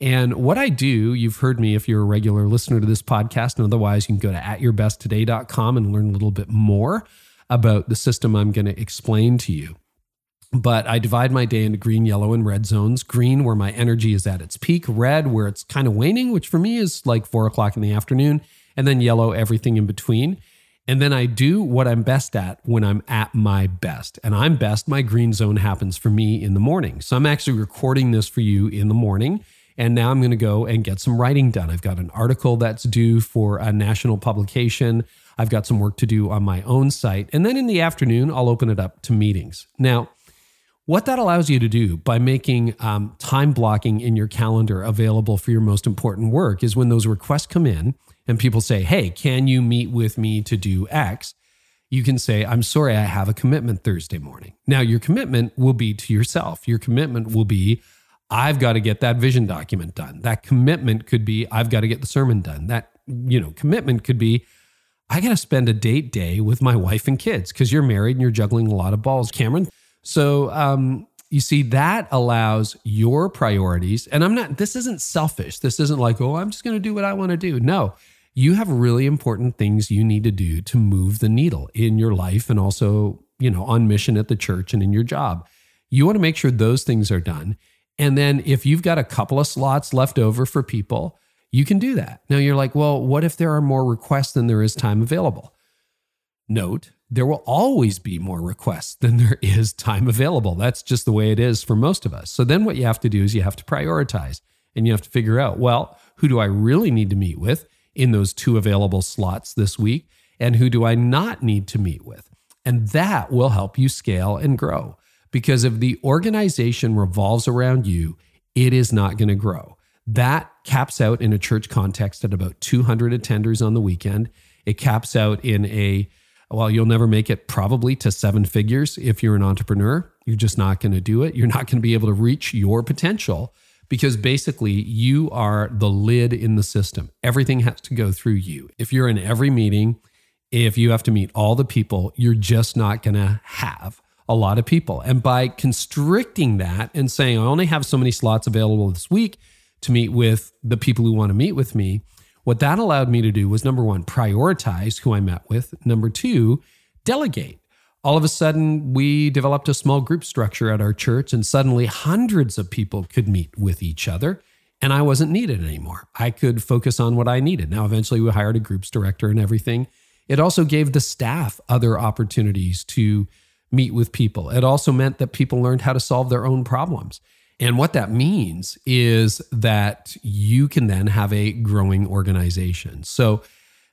And what I do, you've heard me if you're a regular listener to this podcast, and otherwise, you can go to atyourbesttoday.com and learn a little bit more about the system I'm going to explain to you. But I divide my day into green, yellow, and red zones. Green, where my energy is at its peak, red, where it's kind of waning, which for me is like four o'clock in the afternoon, and then yellow, everything in between. And then I do what I'm best at when I'm at my best. And I'm best, my green zone happens for me in the morning. So I'm actually recording this for you in the morning. And now I'm going to go and get some writing done. I've got an article that's due for a national publication. I've got some work to do on my own site. And then in the afternoon, I'll open it up to meetings. Now, what that allows you to do by making um, time blocking in your calendar available for your most important work is when those requests come in, and people say, Hey, can you meet with me to do X? You can say, I'm sorry, I have a commitment Thursday morning. Now, your commitment will be to yourself. Your commitment will be, I've got to get that vision document done. That commitment could be, I've got to get the sermon done. That, you know, commitment could be, I got to spend a date day with my wife and kids because you're married and you're juggling a lot of balls, Cameron. So, um, You see, that allows your priorities. And I'm not, this isn't selfish. This isn't like, oh, I'm just going to do what I want to do. No, you have really important things you need to do to move the needle in your life and also, you know, on mission at the church and in your job. You want to make sure those things are done. And then if you've got a couple of slots left over for people, you can do that. Now you're like, well, what if there are more requests than there is time available? Note, there will always be more requests than there is time available. That's just the way it is for most of us. So then what you have to do is you have to prioritize and you have to figure out, well, who do I really need to meet with in those two available slots this week? And who do I not need to meet with? And that will help you scale and grow. Because if the organization revolves around you, it is not going to grow. That caps out in a church context at about 200 attenders on the weekend. It caps out in a well, you'll never make it probably to seven figures if you're an entrepreneur. You're just not going to do it. You're not going to be able to reach your potential because basically you are the lid in the system. Everything has to go through you. If you're in every meeting, if you have to meet all the people, you're just not going to have a lot of people. And by constricting that and saying, I only have so many slots available this week to meet with the people who want to meet with me, what that allowed me to do was number one, prioritize who I met with. Number two, delegate. All of a sudden, we developed a small group structure at our church, and suddenly hundreds of people could meet with each other. And I wasn't needed anymore. I could focus on what I needed. Now, eventually, we hired a groups director and everything. It also gave the staff other opportunities to meet with people. It also meant that people learned how to solve their own problems. And what that means is that you can then have a growing organization. So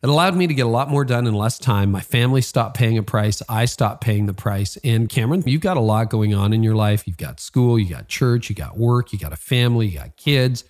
it allowed me to get a lot more done in less time. My family stopped paying a price. I stopped paying the price. And Cameron, you've got a lot going on in your life. You've got school, you got church, you got work, you got a family, you got kids.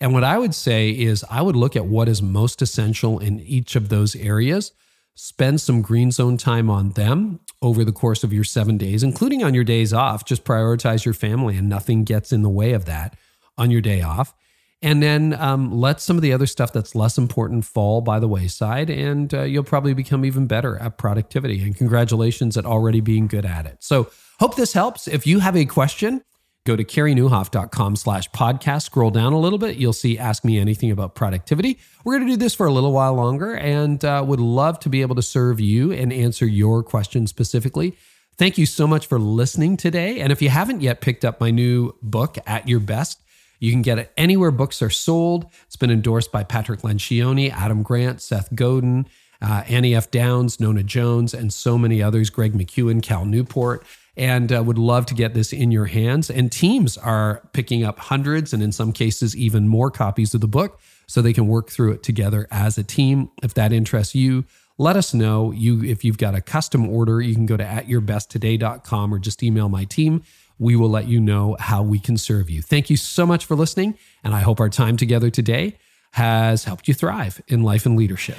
And what I would say is, I would look at what is most essential in each of those areas spend some green zone time on them over the course of your seven days, including on your days off. Just prioritize your family and nothing gets in the way of that on your day off. And then um, let some of the other stuff that's less important fall by the wayside, and uh, you'll probably become even better at productivity. And congratulations at already being good at it. So, hope this helps. If you have a question, go to careynieuwhof.com slash podcast. Scroll down a little bit. You'll see Ask Me Anything About Productivity. We're going to do this for a little while longer and uh, would love to be able to serve you and answer your questions specifically. Thank you so much for listening today. And if you haven't yet picked up my new book, At Your Best, you can get it anywhere books are sold. It's been endorsed by Patrick Lencioni, Adam Grant, Seth Godin, uh, Annie F. Downs, Nona Jones, and so many others, Greg McKeown, Cal Newport and uh, would love to get this in your hands. And teams are picking up hundreds and in some cases even more copies of the book so they can work through it together as a team. If that interests you, let us know. You if you've got a custom order, you can go to atyourbesttoday.com or just email my team. We will let you know how we can serve you. Thank you so much for listening, and I hope our time together today has helped you thrive in life and leadership.